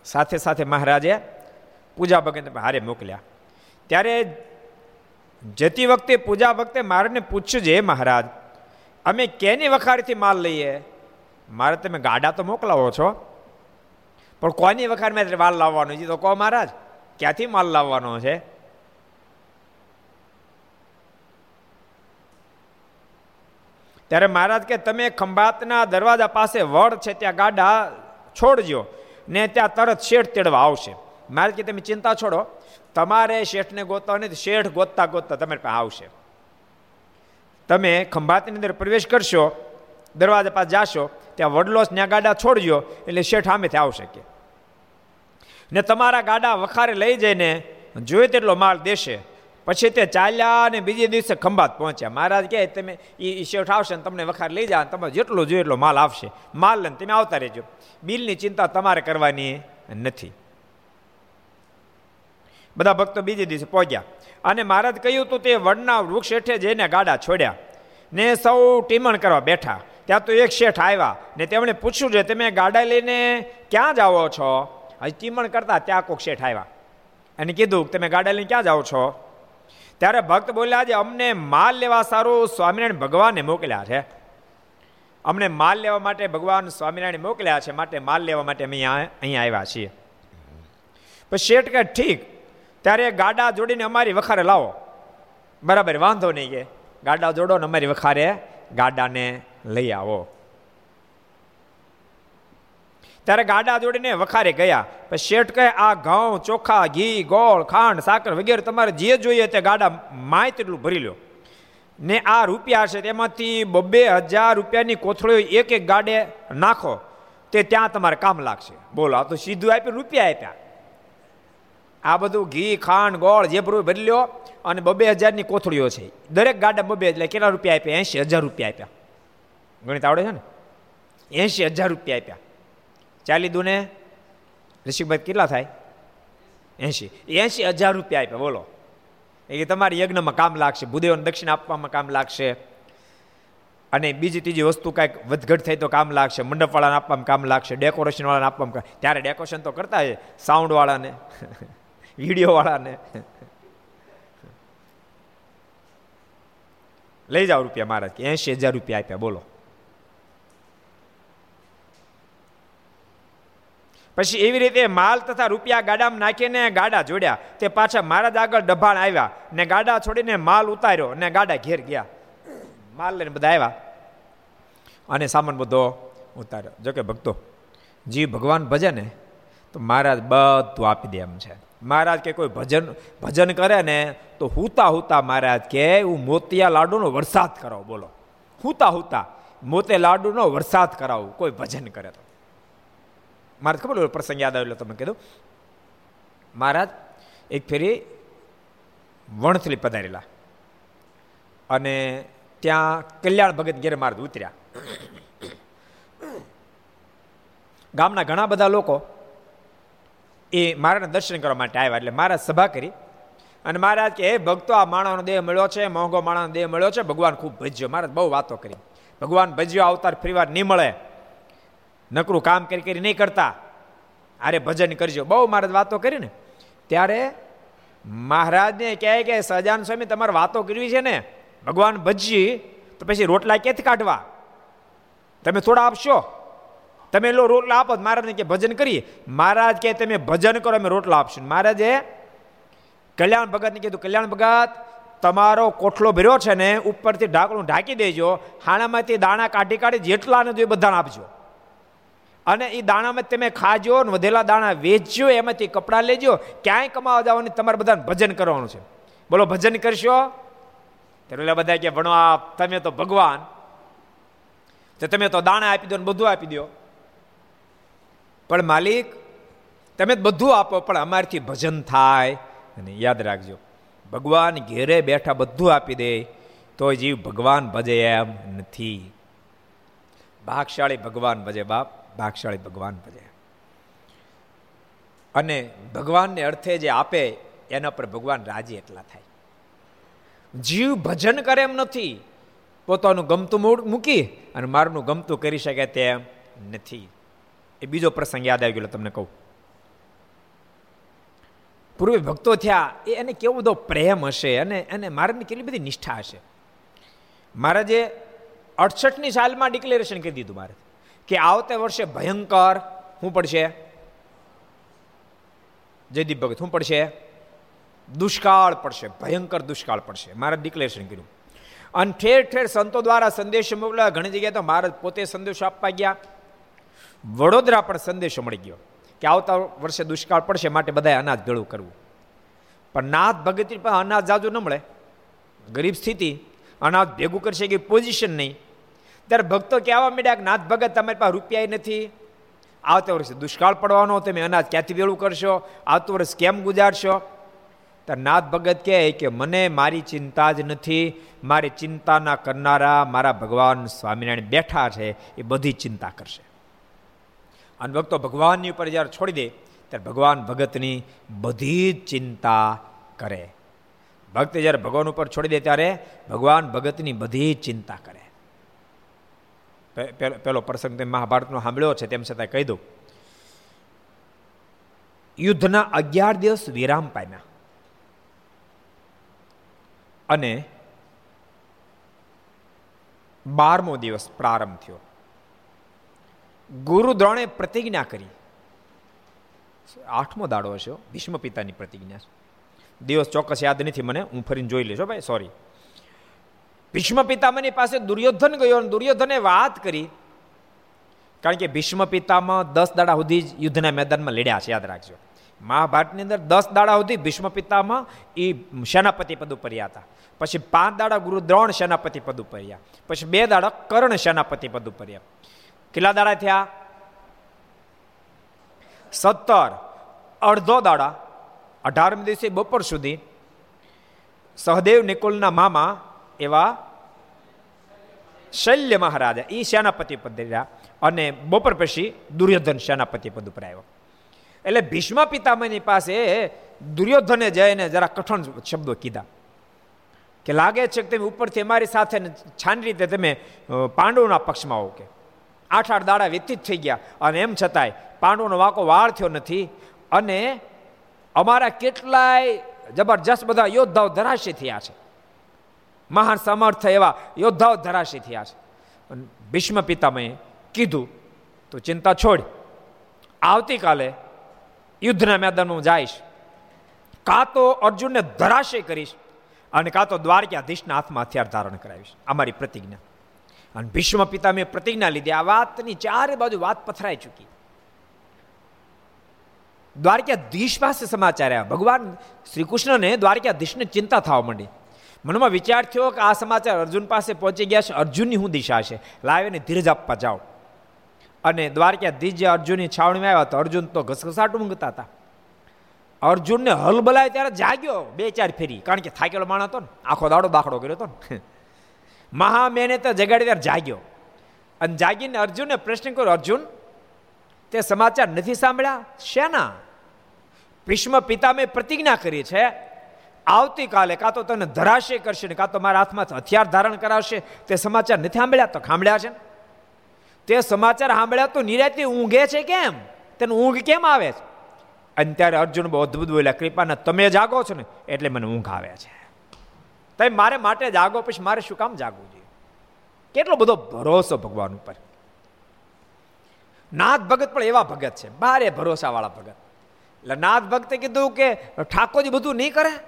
સાથે સાથે મહારાજે પૂજા ભક્તને હારે મોકલ્યા. ત્યારે જતી વખતે, પૂજા વખતે મારે પૂછ્યું છે મહારાજ, અમે કેની વખારથી માલ લઈએ? મારે તમે ગાડા તો મોકલાવો છો. પણ કોની વખારમાં માલ લાવવાનો? છે તો કહો મહારાજ, ક્યાંથી માલ લાવવાનો છે? ત્યારે મહારાજ કે, તમે ખંભાતના દરવાજા પાસે વડ છે, ત્યાં ગાડા છોડજો ને ત્યાં તરત શેઠ તેડવા આવશે. મહારાજ કે તમે ચિંતા છોડો. તમારે શેઠને ગોતવા નથી શેઠ ગોતતા ગોતતા તમારી પાસે આવશે. તમે ખંભાતની અંદર પ્રવેશ કરશો, દરવાજા પાસે જાશો, ત્યાં વડલોસ ત્યાં ગાડા છોડજો, એટલે શેઠ સામેથી આવશે કે. ને તમારા ગાડા વખારે લઈ જઈને જોઈએ તેટલો માલ દેશે. પછી તે ચાલ્યા અને બીજે દિવસે ખંભાત પહોંચ્યા. મહારાજ કહે, તમે એ શેઠ આવશે ને તમને વખાર લઈ જાય તમારે જેટલો જોઈએ એટલો માલ આવશે. માલ લઈને તમે આવતા રહેજો. બિલની ચિંતા તમારે કરવાની નથી. બધા ભક્તો બીજે દિવસે પહોંચ્યા. અને મહારાજ કહ્યું હતું તે વડના વૃક્ષ હેઠે જઈને ગાડા છોડ્યા. ને સૌ ટીમણ કરવા બેઠા. ત્યાં તો એક શેઠ આવ્યા. ને તેમણે પૂછ્યું છે તમે ગાડા લઈને ક્યાં જાઓ છો? હજી ટીમણ કરતા ત્યાં કોક શેઠ આવ્યા. અને કીધું તમે ગાડા લઈને ક્યાં જાઓ છો? ત્યારે ભક્ત બોલ્યા આજે અમને માલ લેવા સારું સ્વામિનારાયણ ભગવાને મોકલ્યા છે. અમને માલ લેવા માટે ભગવાન સ્વામિનારાયણ મોકલ્યા છે માટે માલ લેવા માટે અમે અહીંયા આવ્યા છીએ. પછી શેઠ કે ઠીક. ત્યારે ગાડા જોડીને અમારી વખારે લાવો. બરાબર, વાંધો નહીં કે. ગાડા જોડો ને અમારી વખારે ગાડાને લઈ આવો. ત્યારે ગાડા જોડીને વખારે ગયા. પછી શેઠ કહે, આ ઘઉં, ચોખા, ઘી, ગોળ, ખાંડ, સાકર વગેરે તમારે જે જોઈએ તે ગાડા માય તેટલું ભરી લો ને આ રૂપિયા છે તેમાંથી બબ્બે હજાર રૂપિયાની કોથળીઓ એક એક ગાડે નાખો. તે ત્યાં તમારે કામ લાગશે. બોલો, આ તો સીધું આપ્યું, રૂપિયા આપ્યા. આ બધું ઘી, ખાંડ, ગોળ જે ભરી લો અને બબે હજારની કોથળીઓ છે. દરેક ગાડા બબે એટલે કેટલા રૂપિયા આપ્યા? એંશી હજાર રૂપિયા આપ્યા. ગણિત આવડે છે ને? એંશી હજાર રૂપિયા આપ્યા. ચાલી દુને ઋષિકભાઈ કેટલા થાય? એંશી. એંશી હજાર રૂપિયા આપ્યા, બોલો. એ તમારી યજ્ઞમાં કામ લાગશે, ભૂદેવને દક્ષિણ આપવામાં કામ લાગશે. અને બીજી ત્રીજી વસ્તુ કાંઈક વધઘટ થઈ તો કામ લાગશે, મંડપવાળાને આપવામાં કામ લાગશે, ડેકોરેશનવાળાને આપવામાં ત્યારે ડેકોરેશન તો કરતા હોય, સાઉન્ડવાળાને. વિડીયોવાળાને. લઈ જાઓ રૂપિયા મહારાજ કે એંશી હજાર રૂપિયા આપ્યા, બોલો. પછી એવી રીતે માલ તથા રૂપિયા ગાડામાં નાખીને ગાડા જોડ્યા. તે પાછા મહારાજ આગળ ડભાણ આવ્યા ને ગાડા છોડીને માલ ઉતાર્યો ને ગાડા ઘેર ગયા. માલ લઈને બધા આવ્યા. અને સામાન બધો ઉતાર્યો. જોકે ભક્તો, જીવ ભગવાન ભજે ને તો મહારાજ બધું આપી દે એમ છે. મહારાજ કે કોઈ ભજન ભજન કરે ને તો હુતા હુતા મહારાજ કે, હું મોતિયા લાડુનો વરસાદ કરાવો. બોલો. હુતા હુતા. મોતે લાડુનો વરસાદ કરાવું. કોઈ ભજન કરે તો. મારે ખબર પ્રસંગ યાદ આવેલો તમે કીધું. મહારાજ એક ફેરી વણથલી પધારેલા. અને ત્યાં કલ્યાણ ભગત ઘેરે મહારાજ ઉતર્યા. ગામના ઘણા બધા લોકો એ મારાને દર્શન કરવા માટે આવ્યા. એટલે મહારાજ સભા કરી. અને મહારાજ કે, હે ભક્તો, આ માણસનો દેહ મળ્યો છે, મોંઘો માણસનો દેહ મળ્યો છે, ભગવાન ખૂબ ભજ્યો. મહારાજ બહુ વાતો કરી. ભગવાન ભજ્યો, અવતાર ફરીવાર નહીં મળે. નકરું કામ કરી કરી નહીં કરતા. અરે ભજન કરજો. બહુ મહારાજ વાતો કરી ને. ત્યારે મહારાજને કહે કે, સજાન સ્વામી, તમારે વાતો કરવી છે ને? ભગવાન ભજી તો પછી રોટલા ક્યાંથી કાઢવા? તમે થોડા આપશો? તમે લો રોટલા આપો મહારાજને કે ભજન કરીએ. મહારાજ કે તમે ભજન કરો, અમે રોટલા આપશું. મહારાજે કલ્યાણ ભગતને કીધું, કલ્યાણ ભગત, તમારો કોઠલો ભર્યો છે ને, ઉપરથી ઢાંકણું ઢાંકી દેજો, હાણામાંથી દાણા કાઢી કાઢી જેટલાને જો એ બધાને આપજો. અને એ દાણામાં તમે ખાજો ને વધેલા દાણા વેચજો, એમાંથી કપડાં લેજો, ક્યાંય કમાવા જવાનું તમારે બધાને ભજન કરવાનું છે. બોલો, ભજન કરશો? ત્યારે બધા કે આપ તમે તો ભગવાન. તો તમે તો દાણા આપી દો ને બધું આપી દો. પણ માલિક, તમે બધું આપો, પણ અમારથી ભજન થાય. અને યાદ રાખજો, ભગવાન ઘેરે બેઠા બધું આપી દે તો જીવ ભગવાન ભજે એમ નથી. ભાગશાળી ભગવાન ભજે બાપ, ભાગશાળી ભગવાન ભજે. અને ભગવાનને અર્થે જે આપે, એના પર ભગવાન રાજી એટલા થાય. જીવ ભજન કરે એમ નથી, પોતાનું ગમતું મૂકી અને મારનું ગમતું કરી શકે તેમ નથી. એ બીજો પ્રસંગ યાદ આવી ગયો તમને કહું. પૂર્વે ભક્તો થયા, એ એને કેવો બધો પ્રેમ હશે અને એને મહારાજની કેટલી બધી નિષ્ઠા હશે. મારા જે અડસઠની સાલમાં ડિક્લેરેશન કરી દીધું મારે. કે આવતા વર્ષે ભયંકર શું પડશે? જયદીપ ભગત શું પડશે? દુષ્કાળ પડશે, ભયંકર દુષ્કાળ પડશે. મારે ડિક્લેરેશન કર્યું. અને ઠેર ઠેર સંતો દ્વારા સંદેશો મોકલ્યા, ઘણી જગ્યાએ તો મહારાજ પોતે સંદેશો આપવા ગયા. વડોદરા પણ સંદેશો મળી ગયો કે આવતા વર્ષે દુષ્કાળ પડશે, માટે બધાએ અનાજ ભેળું કરવું. પણ નાથ ભગતની પણ અનાજ જાજુ ન મળે. ગરીબ સ્થિતિ, અનાજ ભેગું કરશે કે પોઝિશન નહીં. ત્યારે ભક્તો કહેવા માંડ્યા કે નાથ ભગત, તમારી પાસે રૂપિયા નથી. આવતા વર્ષે દુષ્કાળ પડવાનો, તમે અનાજ ક્યાંથી ભેળું કરશો? આવતું વર્ષ કેમ ગુજારશો? ત્યારે નાથ ભગત કહે કે, મને મારી ચિંતા જ નથી. મારી ચિંતાના કરનારા મારા ભગવાન સ્વામિનારાયણ બેઠા છે, એ બધી ચિંતા કરશે. અને ભક્તો ભગવાનની ઉપર જ્યારે છોડી દે, ત્યારે ભગવાન ભગતની બધી જ ચિંતા કરે. ભક્ત જ્યારે ભગવાન ઉપર છોડી દે ત્યારે ભગવાન ભગતની બધી જ ચિંતા કરે. પેલો પ્રસંગ તેમ મહાભારતનો સાંભળ્યો છે, તેમ છતાં કહી દઉં. યુદ્ધના અગિયાર દિવસ વિરામ પામ્યા. અને બારમો દિવસ પ્રારંભ થયો. ગુરુ દ્રોણે પ્રતિજ્ઞા કરી. આઠમો દાડો હશે ભીષ્મ પિતાની પ્રતિજ્ઞા. દિવસ ચોક્કસ યાદ નથી મને, હું ફરીને જોઈ લેજો ભાઈ સોરી ભીષ્મ પિતામાની પાસે દુર્યોધન ગયો અને દુર્યોધને વાત કરી. કારણ કે ભીષ્મ પિતામાં દસ દાડા સુધી જ યુદ્ધના મેદાનમાં લડ્યા છે, યાદ રાખજો. મહાભારતની અંદર દસ દાડા સુધી ભીષ્મ પિતામાં એ સેનાપતિ પદ ઉપર હતા. પછી પાંચ દાડા ગુરુ દ્રોણ સેનાપતિ પદ ઉપર પછી બે દાડા કર્ણ સેનાપતિ પદ ઉપર કેટલા દાડા થયા? સત્તર. અડધો દાડા. અઢારમી દિવસે બપોર સુધી. સહદેવ નિકુલના મામા એવા શૈલ્ય મહારાજા એ સેનાપતિ પદ અને બપોર પછી દુર્યોધન સેનાપતિ પદ ઉપર આવ્યો. એટલે ભીષ્મ પિતામહની પાસે દુર્યોધને જઈને જરા કઠણ શબ્દો કીધા કે લાગે છે કે તમે ઉપરથી અમારી સાથે છાન રીતે તમે પાંડવના પક્ષમાં આવો કે. આઠ આઠ દાડા વ્યતીત થઈ ગયા. અને એમ છતાંય પાંડવોનો વાંકો વાળ થયો નથી. અને અમારા કેટલાય જબરજસ્ત બધા યોદ્ધાઓ ધરાશી થયા છે. મહાન સમર્થ એવા યોદ્ધાઓ ધરાશી થયા છે. ભીષ્મ પિતામહે કીધું, તો ચિંતા છોડ. આવતીકાલે યુદ્ધના મેદાનમાં હું જઈશ. કાં તો અર્જુનને ધરાશય કરીશ અને કાં તો દ્વારકાધીશના હાથમાં હથિયાર ધારણ કરાવીશ. અમારી પ્રતિજ્ઞા. અને ભીષ્મ પિતા મેં પ્રતિજ્ઞા લીધી. આ વાતની ચારે બાજુ વાત પથરાઈ ચૂકી. દ્વારકાધીશ પાસે સમાચાર આવ્યા. ભગવાન શ્રી કૃષ્ણને દ્વારકાધીશને ચિંતા થવા માંડી. મનમાં વિચાર થયો કે આ સમાચાર અર્જુન પાસે પહોંચી ગયા છે. અર્જુનની શું દિશા છે. લાવીને ધીરજ આપવા જાઓ. અને દ્વારકાધીશ જે અર્જુનની છાવણીમાં આવ્યા તો અર્જુન તો ઘસઘસાટ ઊંઘતા હતા. અર્જુનને હલ બલાય ત્યારે જાગ્યો બે ચાર ફેરી. કારણ કે થાકેલો માણસ હતો ને. આખો દાડો દાખલો કર્યો હતો ને. મહામેને તો જગાડી ત્યારે જાગ્યો. અને જાગીને અર્જુનને પ્રશ્ન કર્યો, અર્જુન, તે સમાચાર નથી સાંભળ્યા? શેના? ભીષ્મ પિતા મેં પ્રતિજ્ઞા કરી છે, આવતીકાલે કાં તો તને ધરાશે કરશે ને કાં તો મારા હાથમાં હથિયાર ધારણ કરાવશે, તે સમાચાર નથી સાંભળ્યા? તો સાંભળ્યા છે તે સમાચાર સાંભળ્યા તો નિરાતી ઊંઘે છે કેમ? તેને ઊંઘ કેમ આવે છે? અને ત્યારે અર્જુન બહુ અદભુત બોલ્યા, કૃપાના, તમે જાગો છો ને, એટલે મને ઊંઘ આવે છે. તમે મારે માટે જાગો, પછી મારે શું કામ જાગવું જોઈએ? કેટલો બધો ભરોસો ભગવાન ઉપર. નાથ ભગત પણ એવા ભગત છે, બારે ભરોસાવાળા ભગત. એટલે નાથ ભક્તે કીધું કે, ઠાકોરજી બધું નહીં કરે?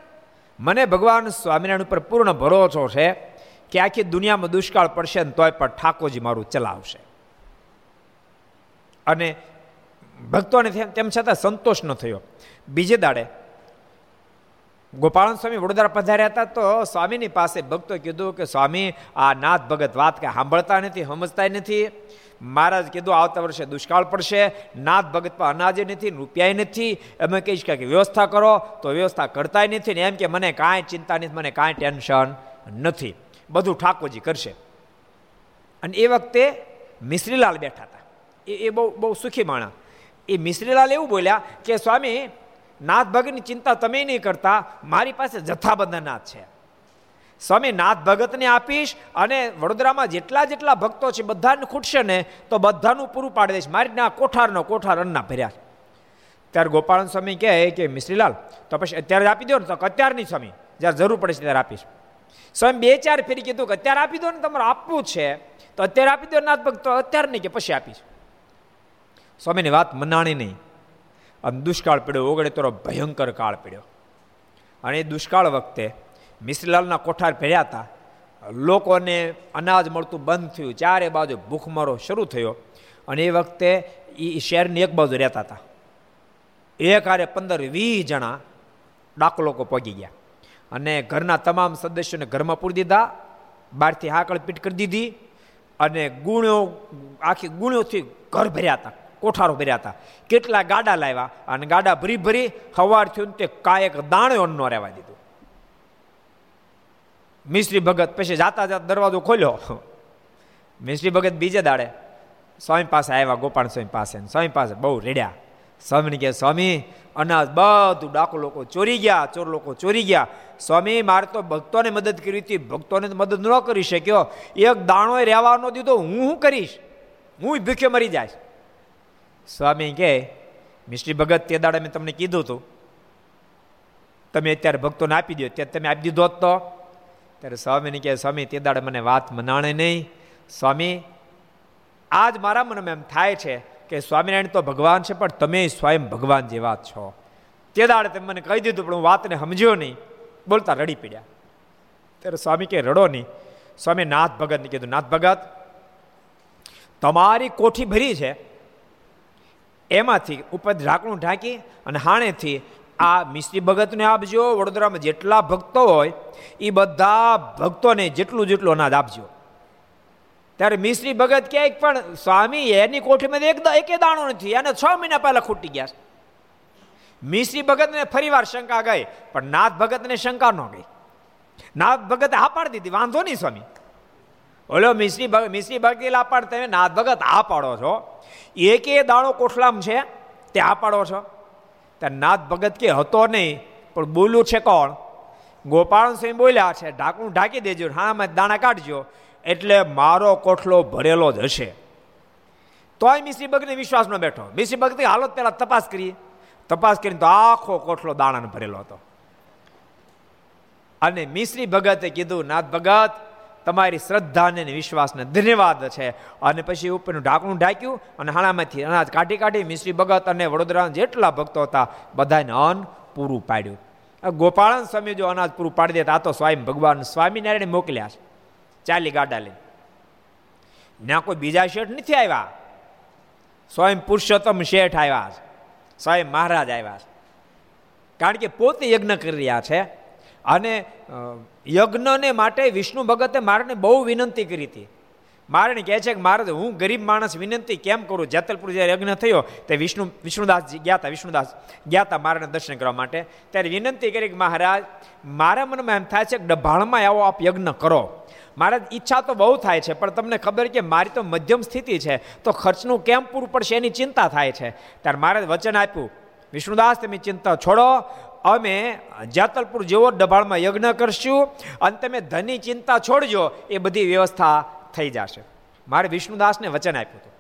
મને ભગવાન સ્વામિનારાયણ ઉપર પૂર્ણ ભરોસો છે કે આખી દુનિયામાં દુષ્કાળ પડશે ને તોય પણ ઠાકોરજી મારું ચલાવશે. અને ભક્તોને તેમ છતાં સંતોષ ન થયો. બીજે દાડે ગોપાળન સ્વામી વડોદરા પધાર્યા હતા, તો સ્વામીની પાસે ભક્તો કીધું કે, સ્વામી, આ નાથ ભગત વાત કે સાંભળતા નથી સમજતા નથી. મહારાજ કીધું, આવતા વર્ષે દુષ્કાળ પડશે, નાથ ભગત પણ અનાજે નથી રૂપિયા નથી. અમે કહીશ કે વ્યવસ્થા કરો, તો વ્યવસ્થા કરતાય નથી ને એમ કે, મને કાંઈ ચિંતા નથી, મને કાંઈ ટેન્શન નથી. બધું ઠાકોરજી કરશે. અને એ વખતે મિશ્રીલાલ બેઠા હતા. એ એ બહુ બહુ સુખી માણા એ મિશ્રીલાલ એવું બોલ્યા કે, સ્વામી નાથ ભગતની ચિંતા તમે નહીં કરતા, મારી પાસે જથ્થાબંધ નાથ છે. સ્વામી નાથ ભગતને આપીશ અને વડોદરામાં જેટલા જેટલા ભક્તો છે, બધાને ખૂટશે ને, તો બધાનું પૂરું પાડી દઈશ. મારી ના કોઠારનો કોઠાર અન્ના ભર્યા. ત્યારે ગોપાળન સ્વામી કહે કે મિશ્રીલાલ તો પછી અત્યારે આપી દો ને, તો અત્યારની સ્વામી જ્યારે જરૂર પડે છે ત્યારે આપીશ. સ્વામી બે ચાર ફેરી કીધું કે, અત્યારે આપી દો ને, તમારે આપવું છે, તો અત્યારે આપી દો નાથ ભક્તો અત્યારે નહીં કે પછી આપીશ. સ્વામીની વાત મનાણી નહીં. અને દુષ્કાળ પડ્યો, ઓગળે તો ભયંકર કાળ પડ્યો. અને એ દુષ્કાળ વખતે મિસલાલના કોઠાર પહેર્યા હતા. લોકોને અનાજ મળતું બંધ થયું. ચારે બાજુ ભૂખમરો શરૂ થયો. અને એ વખતે એ શહેરની એક બાજુ રહેતા હતા. એક હારે પંદર વીસ જણા ડાક લોકો પગી ગયા. અને ઘરના તમામ સદસ્યોને ઘરમાં પૂરી દીધા. બહારથી હાકળ પીટ કરી દીધી. અને ગુણો, આખી ગુણોથી ઘર ભર્યા હતા. કોઠારો ભર્યા હતા. કેટલા ગાડા લાવ્યા અને ગાડા ભરી ભરી સવાર થયું તે કાયક દાણો ન રહેવા દીધું. મિશ્રી ભગત પછી જાતા જાતા દરવાજો ખોલ્યો. મિશ્રી ભગત બીજે દાડે, સ્વામી પાસે આવ્યા, ગોપાલ સ્વામી પાસે. સ્વામી પાસે બહુ રેડ્યા. સ્વામીને કહે, સ્વામી, અનાજ બધું ડાકુ લોકો ચોરી ગયા, ચોર લોકો ચોરી ગયા. સ્વામી, મારે તો ભક્તોને મદદ કરી હતી. ભક્તોને મદદ ન કરી શક્યો. એક દાણો રહેવાનો દીધો. હું શું કરીશ? હું ભીખે મરી જાય સ્વામી કહે મિસ્ટ્રી ભગત, તે દાડે મેં તમને કીધું હતું તમે અત્યારે ભક્તોને આપી દો ત્યારે તમે આપી દીધો તો. ત્યારે સ્વામીને કહે, સ્વામી, તે દાડે મને વાત મનાણે નહીં. સ્વામી, આજ મારા મનમાં એમ થાય છે કે સ્વામિનારાયણ તો ભગવાન છે, પણ તમે સ્વયં ભગવાન જેવા છો. તે દાડે તમે મને કહી દીધું, પણ હું વાતને સમજ્યો નહીં. બોલતા રડી પડ્યા. ત્યારે સ્વામી કે, રડો નહીં. સ્વામી નાથ ભગતને કીધું, નાથ ભગત, તમારી કોઠી ભરી છે. એમાંથી ઉપર ઢાંકણું ઢાંકી અને હાણેથી આ મિસ્ત્રી ભગતને આપજો, વડોદરામાં જેટલા ભક્તો હોય એ બધા ભક્તોને જેટલું જેટલું અનાજ આપજો. ત્યારે મિસ્ત્રી ભગત ક્યાંક પણ સ્વામી, એની કોઠીમાં એક એકે દાણો નથી, એને છ મહિના પહેલાં ખૂટી ગયા મિસ્ત્રી ભગતને ફરીવાર શંકા ગઈ, પણ નાથ ભગતને શંકા ન ગઈ. નાથ ભગતે હા પાડી દીધી, વાંધો નહીં સ્વામી. ઓલો મિશ્રી ભગત ભક્તિ લાપાડ તમે નાથ ભગત આ પાડો છો. એકે દાણો કોઠલામ છે, તે આ પાડો છો. ત્યાં નાથ ભગત કે હતો નહીં, પણ બોલ્યું છે કોણ? ગોપાલ સિંહ બોલ્યા છે, ઢાંકણું ઢાંકી દેજો હામાં દાણા કાઢજો, એટલે મારો કોઠલો ભરેલો જ હશે. તોય મિશ્રી ભગતને વિશ્વાસ ન બેઠો મિશ્રી ભક્તિ હાલત પહેલા તપાસ કરીએ. તપાસ કરીને તો આખો કોઠલો દાણાને ભરેલો હતો. અને મિશ્રી ભગતે કીધું નાથ ભગત તમારી શ્રદ્ધાને વિશ્વાસને ધન્યવાદ છે. અને પછી ઉપરનું ઢાંકણું ઢાંક્યું અને હાણામાંથી અનાજ કાઢી કાઢી મિશ્રી ભગત અને વડોદરા જેટલા ભક્તો હતા બધાને અન્ન પૂરું પાડ્યું. ગોપાળન સ્વામી જો અનાજ પૂરું પાડી દેતા આ તો સ્વામી ભગવાન સ્વામિનારાયણ મોકલ્યા છે. ચાલી ગાડા લઈને. ના કોઈ બીજા શેઠ નથી આવ્યા. સ્વયં પુરુષોત્તમ શેઠ આવ્યા છે. સ્વયં મહારાજ આવ્યા છે. કારણ કે પોતે યજ્ઞ કરી રહ્યા છે. અને યજ્ઞને માટે વિષ્ણુ ભગતે મારને બહુ વિનંતી કરી હતી. મારણ કહે છે કે મારે, હું ગરીબ માણસ વિનંતી કેમ કરું? જેતલપુર જ્યારે યજ્ઞ થયો, તે વિષ્ણુ, વિષ્ણુદાસજી ગયા હતા વિષ્ણુદાસ ગયા હતા મારાને દર્શન કરવા માટે. ત્યારે વિનંતી કરી કે મહારાજ, મારા મનમાં એમ થાય છે કે ડભાણમાં આવો આપ યજ્ઞ કરો. મારે ઈચ્છા તો બહુ થાય છે, પણ તમને ખબર કે મારી તો મધ્યમ સ્થિતિ છે, તો ખર્ચનું કેમ પૂરું પડશે એની ચિંતા થાય છે. ત્યારે મારે વચન આપ્યું, વિષ્ણુદાસ, તમે ચિંતા છોડો અમે જાતલપુર જેવો ડભાળમાં યજ્ઞ કરશું અને તમે ધની ચિંતા છોડજો, એ બધી વ્યવસ્થા થઈ જશે. મારે વિષ્ણુદાસને વચન આપ્યું હતું.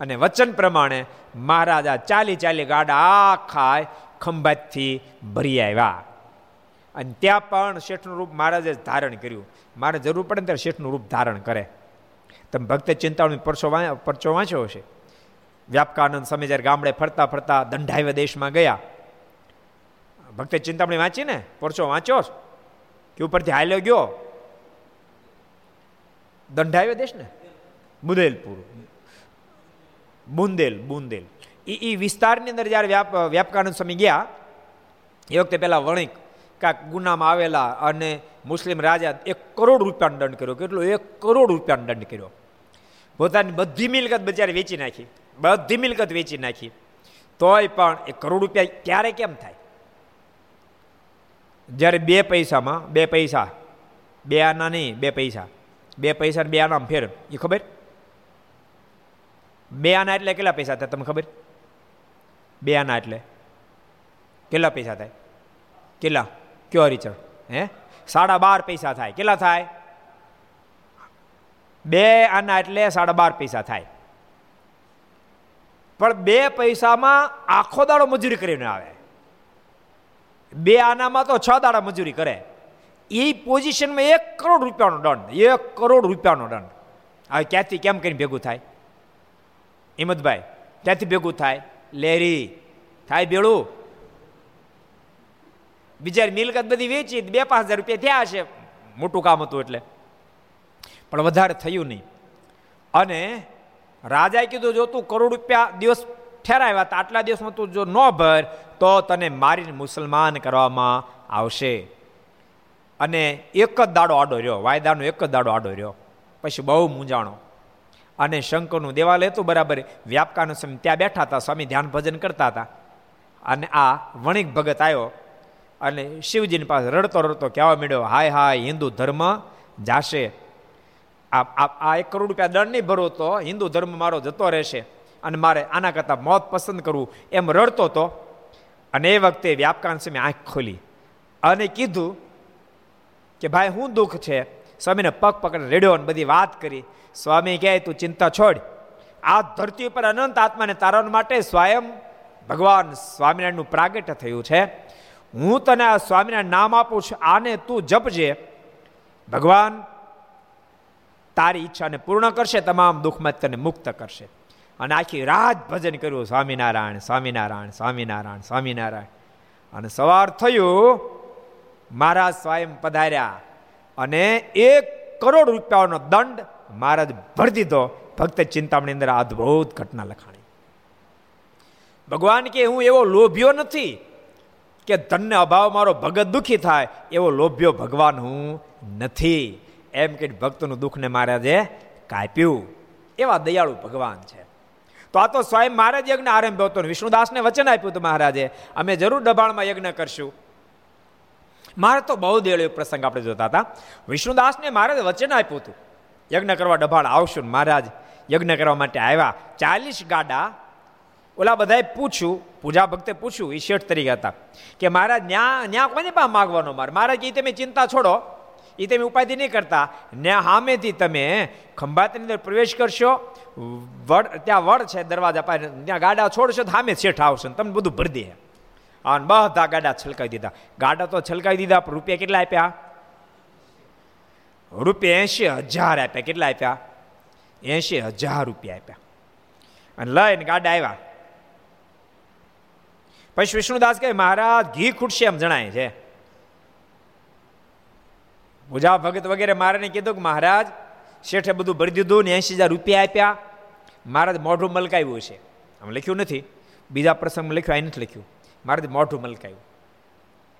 અને વચન પ્રમાણે મહારાજા ચાલી ચાલી ગાડા આખા ખંભાતથી ભરી આવ્યા. અને ત્યાં પણ શેઠનું રૂપ મહારાજે ધારણ કર્યું. મારે જરૂર પડે ને ત્યારે શેઠનું રૂપ ધારણ કરે. તમે ભક્ત ચિંતાનો પરચો પરચો વાંચ્યો હશે. વ્યાપકાનંદ સમય જ્યારે ગામડે ફરતા ફરતા દંડાવ્ય દેશમાં ગયા ભક્ત ચિંતામણી વાંચી ને પરચો વાંચ્યો કે ઉપરથી હાલ્યો ગયો. દંડાવ્યો દેશ ને બુંદેલપુર. બુંદેલ બુંદેલ. એ એ વિસ્તારની અંદર જ્યારે વ્યાપ, વ્યાપકાનંદ સ્વામી ગયા, એ વખતે પહેલાં વણિક, કાંક ગુનામાં આવેલા અને મુસ્લિમ રાજા એક કરોડ રૂપિયાનો દંડ કર્યો. કેટલો? એક કરોડ રૂપિયાનો દંડ કર્યો. પોતાની બધી મિલકત બજારે વેચી નાખી. બધી મિલકત વેચી નાખી. તોય પણ એ કરોડ રૂપિયા ક્યારે કેમ થાય? જ્યારે બે પૈસામાં, બે પૈસા, બે આના નહીં, બે પૈસા. બે પૈસા બે આના ફેર. એ ખબર? બે આના એટલે કેટલા પૈસા થાય તમને ખબર? બે આના એટલે. કેટલા પૈસા થાય? કેટલા? કયો હરિચર હે? સાડા બાર પૈસા થાય. કેટલા થાય? બે આના એટલે સાડા બાર પૈસા થાય. પણ બે પૈસામાં આખો દાડો મજૂરી કરીને આવે. બે આનામાં તો છ દાડા મજૂરી કરે. એ પોઝિશનમાં એક કરોડ રૂપિયાનો દંડ, એક કરોડ રૂપિયાનો દંડ. હવે ક્યાંથી કેમ કરીને ભેગું થાય? હિંમતભાઈ, ક્યાંથી ભેગું થાય? લેરી. થાય બેડું બીજા મિલકત બધી વેચી, બે પાંચ હજાર રૂપિયા થયા હશે. મોટું કામ હતું એટલે. પણ વધારે થયું નહીં. અને રાજાએ કીધું, જો તું કરોડ રૂપિયા દિવસ ઠેરાવ્યા હતા. આટલા દિવસમાં તું જો ન ભર, તો તને મારીને મુસલમાન કરવામાં આવશે. અને એક જ દાડો આડો રહ્યો, વાયદાનો એક જ દાડો આડો રહ્યો. પછી બહુ મૂંઝાણો. અને શંકરનું દેવાલય હતું બરાબર, વ્યાપકાનું સ્વામી ત્યાં બેઠા હતા, સ્વામી ધ્યાન ભજન કરતા હતા. અને આ વણિક ભગત આવ્યો અને શિવજીની પાસે રડતો રડતો કહેવા મળ્યો હાય હાય, હિન્દુ ધર્મ જાશે. આ એક કરોડ રૂપિયા દંડ નહીં ભરો તો હિન્દુ ધર્મ મારો જતો રહેશે. અને મારે આના કરતાં મોત પસંદ કરવું. એમ રડતો હતો અને એ વખતે વ્યાપકાન સ્વામી આંખ ખોલી અને કીધું કે, ભાઈ, હું દુઃખ છે. સ્વામીને પગ પકડ રેડ્યો અને બધી વાત કરી. સ્વામી કહે, તું ચિંતા છોડ. આ ધરતી ઉપર અનંત આત્માને તારવા માટે સ્વયં ભગવાન સ્વામિનારાયણનું પ્રાગટ્ય થયું છે. હું તને આ સ્વામિનારાયણ નામ આપું છું. આને તું જપજે. ભગવાન તારી ઈચ્છાને પૂર્ણ કરશે, તમામ દુઃખમાં તને મુક્ત કરશે. અને આખી રાત ભજન કર્યું, સ્વામિનારાયણ સ્વામિનારાયણ સ્વામિનારાયણ સ્વામિનારાયણ. અને સવાર થયું, મહારાજ સ્વયં પધાર્યા અને એક કરોડ રૂપિયાનો દંડ મહારાજ ભરી દીધો. ભક્ત ચિંતામણી અંદર અદભુત ઘટના લખાણી. ભગવાન કે, હું એવો લોભ્યો નથી કે ધનને અભાવ મારો ભગત દુઃખી થાય, એવો લોભ્યો ભગવાન હું નથી. એમ કે ભક્તનું દુઃખને મહારાજે કાપ્યું. એવા દયાળુ ભગવાન છે. તો આ તો સ્વયં મહારાજ યજ્ઞ આરંભ્યો હતો વિષ્ણુદાસને વચન આપ્યું હતું મહારાજે, અમે જરૂર દબાણમાં યજ્ઞ કરશું. મારે તો બહુ દેળો પ્રસંગ આપણે જોતા હતા. વિષ્ણુદાસને મહારાજ વચન આપ્યું હતું. યજ્ઞ કરવા દબાણ આવશું મહારાજ. યજ્ઞ કરવા માટે આવ્યા. ચાલીસ ગાડા. ઓલા બધાએ પૂછ્યું, પૂજા ભક્તે પૂછ્યું એ શેઠ તરીકે હતા, કે મહારાજ, ન્યા ન્યા કોને પા માગવાનો મારે? મહારાજ કે તમે ચિંતા છોડો. એ તમે ઉપાધિ નહીં કરતા. ને સામેથી તમે ખંભાતની અંદર પ્રવેશ કરશો. વડ, ત્યાં વડ છે દરવાજા પાસે, ત્યાં ગાડા છોડશો તો સામે શેઠ આવશે તમને બધું ભરી દે. અને બધા ગાડા છલકાવી દીધા. ગાડા તો છલકાવી દીધા, પણ રૂપિયા કેટલા આપ્યા? રૂપિયા એંશી હજાર આપ્યા. કેટલા આપ્યા? એંશી હજાર રૂપિયા આપ્યા. અને લઈને ગાડા આવ્યા. પછી વિષ્ણુદાસ કહે, મહારાજ, ઘી ખૂટશે એમ જણાય છે. પૂજા ભગત વગેરે મારાને કીધું કે મહારાજ, શેઠે બધું ભરી દીધું ને એંશી હજાર રૂપિયા આપ્યા. મહારાજ મોઢું મલકાવ્યું છે આમ લખ્યું નથી. બીજા પ્રસંગમાં લખ્યું અહીં નથી લખ્યું. મહારાજ મોઢું મલકાયું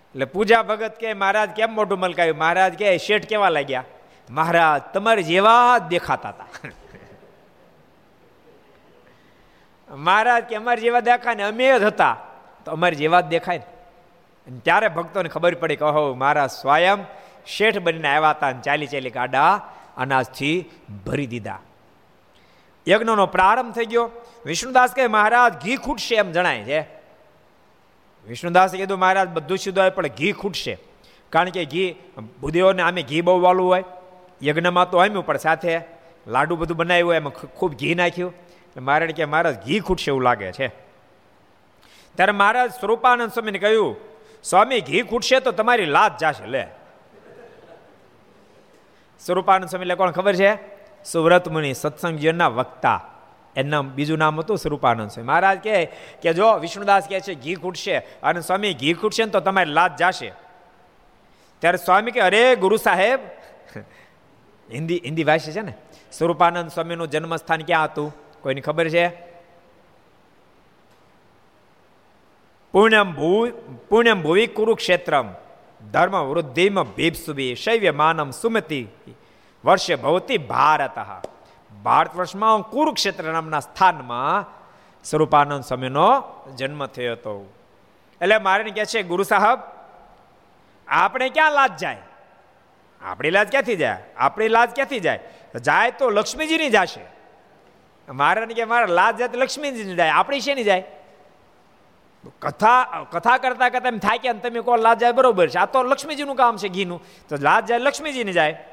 એટલે પૂજા ભગત કે મહારાજ કેમ મોઢું મલકાયું મહારાજ કે, શેઠ કેવા લાગ્યા? મહારાજ, તમારે જેવા જ દેખાતા હતા. મહારાજ કે, અમારે જેવા દેખાય ને અમે જ હતા. તો અમારે જેવા જ દેખાય ને. ત્યારે ભક્તોને ખબર પડી કે, ઓહો, મહારાજ સ્વયં શેઠ બનીને આવ્યા હતા અને ચાલી ચાલી ગાડા અનાજથી ભરી દીધા. યજ્ઞનો પ્રારંભ થઈ ગયો. વિષ્ણુદાસ કહે, મહારાજ, ઘી ખૂટશે એમ જણાય છે. વિષ્ણુદાસે કીધું, મહારાજ, બધું સીધું હોય પણ ઘી ખૂટશે. કારણ કે ઘી ભૂદેવોને આમે ઘી બહુ વાળું હોય. યજ્ઞમાં તો આમ્યું, પણ સાથે લાડુ બધું બનાવ્યું હોય, એમાં ખૂબ ઘી નાખ્યું. મહારાજ કે, મહારાજ, ઘી ખૂટશે એવું લાગે છે. ત્યારે મહારાજ સ્વરૂપાનંદ સ્વામીને કહ્યું, સ્વામી, ઘી ખૂટશે તો તમારી લાત જાશે, લે. સ્વરૂપાનંદ સ્વામી એટલે કોણ ખબર છે? સુવ્રત મુનિ સત્સંગજીના વક્તા. એમના બીજું નામ હતું સ્વરૂપાનંદ સ્વામી. મહારાજ કહે કે જો વિષ્ણુદાસ કહે છે, ઘી ખૂટશે. અને સ્વામી, ઘી ખૂટશે ને તો તમારી લાજ જાશે. ત્યારે સ્વામી કે અરે ગુરુ સાહેબ. હિન્દી હિન્દી ભાષા છે ને? સ્વરૂપાનંદ સ્વામીનું જન્મસ્થાન ક્યાં હતું? કોઈની ખબર છે? પુણ્યમ ભૂ પુણ્યમ ભુવિ કુરુક્ષેત્રમ. ધર્મ વૃદ્ધિમ ભીપસુભી શૈવ્ય માનમ સુમતિ વર્ષે ભવતી ભારત ભારત વર્ષમાં કુરુક્ષેત્ર નામના સ્થાનમાં સ્વરૂપાનંદ સ્વામીનો જન્મ થયો હતો એટલે મારે કહે છે ગુરુ સાહેબ આપણે ક્યાં લાજ જાય આપણી લાજ ક્યાંથી જાય આપણી લાજ ક્યાંથી જાય જાય તો લક્ષ્મીજીની જશે મારે કે મારા લાજ જાય તો લક્ષ્મીજીની જાય આપણી શેની જાય કથા કથા કરતા કરતા એમ થાય કે તમે કહો, લાજ જાય, બરોબર છે. આ તો લક્ષ્મીજીનું કામ છે ઘીનું. તો લાજ જાય, લક્ષ્મીજીને જાય.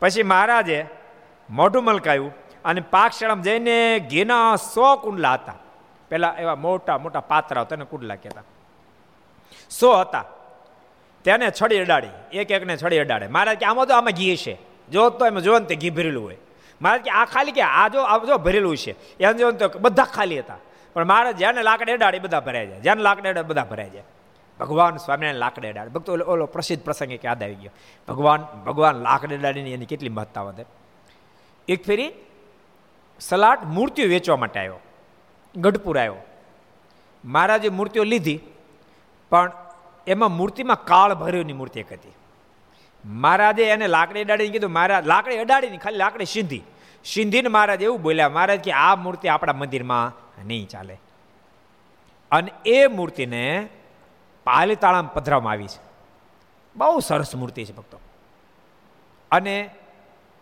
પછી મહારાજે મોઢું મલકાયું અને પાકશાળામાં જઈને ઘીના સો કુંડલા હતા. પેલા એવા મોટા મોટા પાત્રા એને કુંડલા કહેતા. સો હતા. તેને છડી અડાડી. એક એકને છડી અડાડે. મહારાજ કે, આમાં તો આમાં ઘી છે. જો તો એમ જો તે ઘી ભરેલું હોય. મહારાજ કે, આ ખાલી કે, આ જો આ જો ભરેલું છે. એમ જો તો બધા ખાલી હતા. પણ મારે જેને લાકડે અડાડે બધા ભરાઈ જાય. જેને લાકડે અડાડે બધા ભરાઈ જાય. ભગવાન સ્વામિનારાયણ લાકડે અડાડે. ભક્તો ઓલો પ્રસિદ્ધ પ્રસંગે કે યાદ આવી ગયો. ભગવાન ભગવાન લાકડે અડાડીની એની કેટલી મહત્તા વધે. એક ફેરી સલાટ મૂર્તિઓ વેચવા માટે આવ્યો. ગઢપુર આવ્યો. મહારાજે મૂર્તિઓ લીધી, પણ એમાં મૂર્તિમાં કાળ ભર્યોની મૂર્તિ એક હતી. મહારાજે એને લાકડી અડાડીને કીધું મહારાજ લાકડી અડાડીને ખાલી લાકડી સીંધી. સિંધીને મહારાજ એવું બોલ્યા, મહારાજ, કે આ મૂર્તિ આપણા મંદિરમાં નહીં ચાલે. અને એ મૂર્તિને પાલીતાળામાં પધરાવવામાં આવી છે. બહુ સરસ મૂર્તિ છે ભક્તો. અને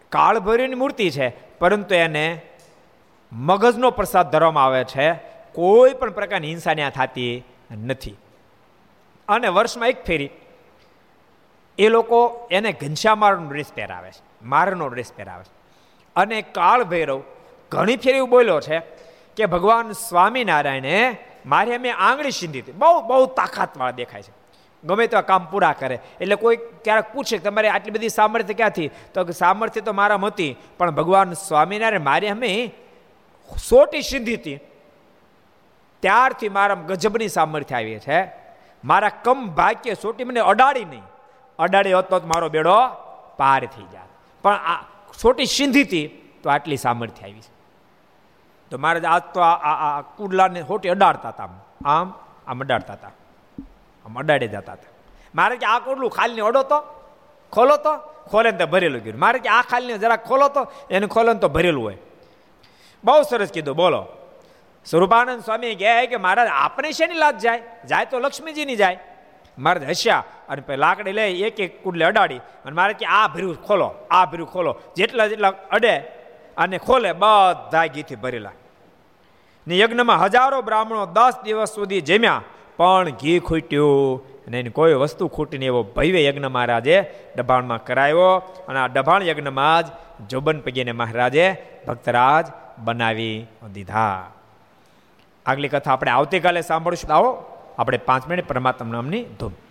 કાળભૈરવની મૂર્તિ છે, પરંતુ એને મગજનો પ્રસાદ ધરવામાં આવે છે, કોઈ પણ પ્રકારની હિંસા ત્યાં થતી નથી. અને વર્ષમાં એક ફેરી એ લોકો એને ઘનશ્યામારનો ડ્રેસ પહેરાવે છે, મારનો ડ્રેસ પહેરાવે છે. અને કાળ ભૈરવ ઘણી ફેરી બોલ્યો છે કે ભગવાન સ્વામિનારાયણે મારે અમે આંગળી સીંધી હતી. બહુ બહુ તાકાતવાળા દેખાય છે. ગમે તો કામ પૂરા કરે. એટલે કોઈ ક્યારેક પૂછે તમારે આટલી બધી સામર્થ્ય ક્યાંથી? તો સામર્થ્ય તો મારા હતી, પણ ભગવાન સ્વામિનારાયણ મારે અમે સોટી સીંધી હતી. ત્યારથી મારા ગજબની સામર્થ્ય આવી છે. મારા કમ ભાગ્ય સોટી મને અડાડી નહીં. અડાડી હોત તો મારો બેડો પાર થઈ જાય પણ આ સોટી સીંધી હતી તો આટલી સામર્થ્ય આવી છે. તો મહારાજ આજ તો આ કુડલાને હોટી અડાડતા હતા આમ. આમ અડાડતા હતા. આમ અડાડે જતા હતા. મારે કે આ કુડલું ખાલીને અડો તો, ખોલો તો, ખોલે તો ભરેલું ગયું. મારે કે આ ખાલીને જરા ખોલો તો, એને ખોલે તો ભરેલું હોય. બહુ સરસ કીધું, બોલો. સ્વરૂપાનંદ સ્વામી કહે કે મહારાજ, આપણે શેની લાજ જાય? જાય તો લક્ષ્મીજીની જાય. મહારાજ હસ્યા અને પછી લાકડી લઈ એક એક કુડલે અડાડી અને મારે કે આ ભર્યું, ખોલો, આ ભર્યું, ખોલો. જેટલા જેટલા અડે અને ખોલે, બધા ગીથી ભરેલા. ને યજ્ઞમાં હજારો બ્રાહ્મણો દસ દિવસ સુધી જમ્યા, પણ ઘી ખૂટ્યું અને એની કોઈ વસ્તુ ખૂટીને એવો ભવ્ય યજ્ઞ મહારાજે ડભાણમાં કરાયો અને આ ડભાણ યજ્ઞમાં જ જોબન પગીને મહારાજે ભક્તરાજ બનાવી દીધા. આગલી કથા આપણે આવતીકાલે સાંભળશું. આવો, આપણે પાંચ મિનિટ પરમાત્મા નામની ધૂમ.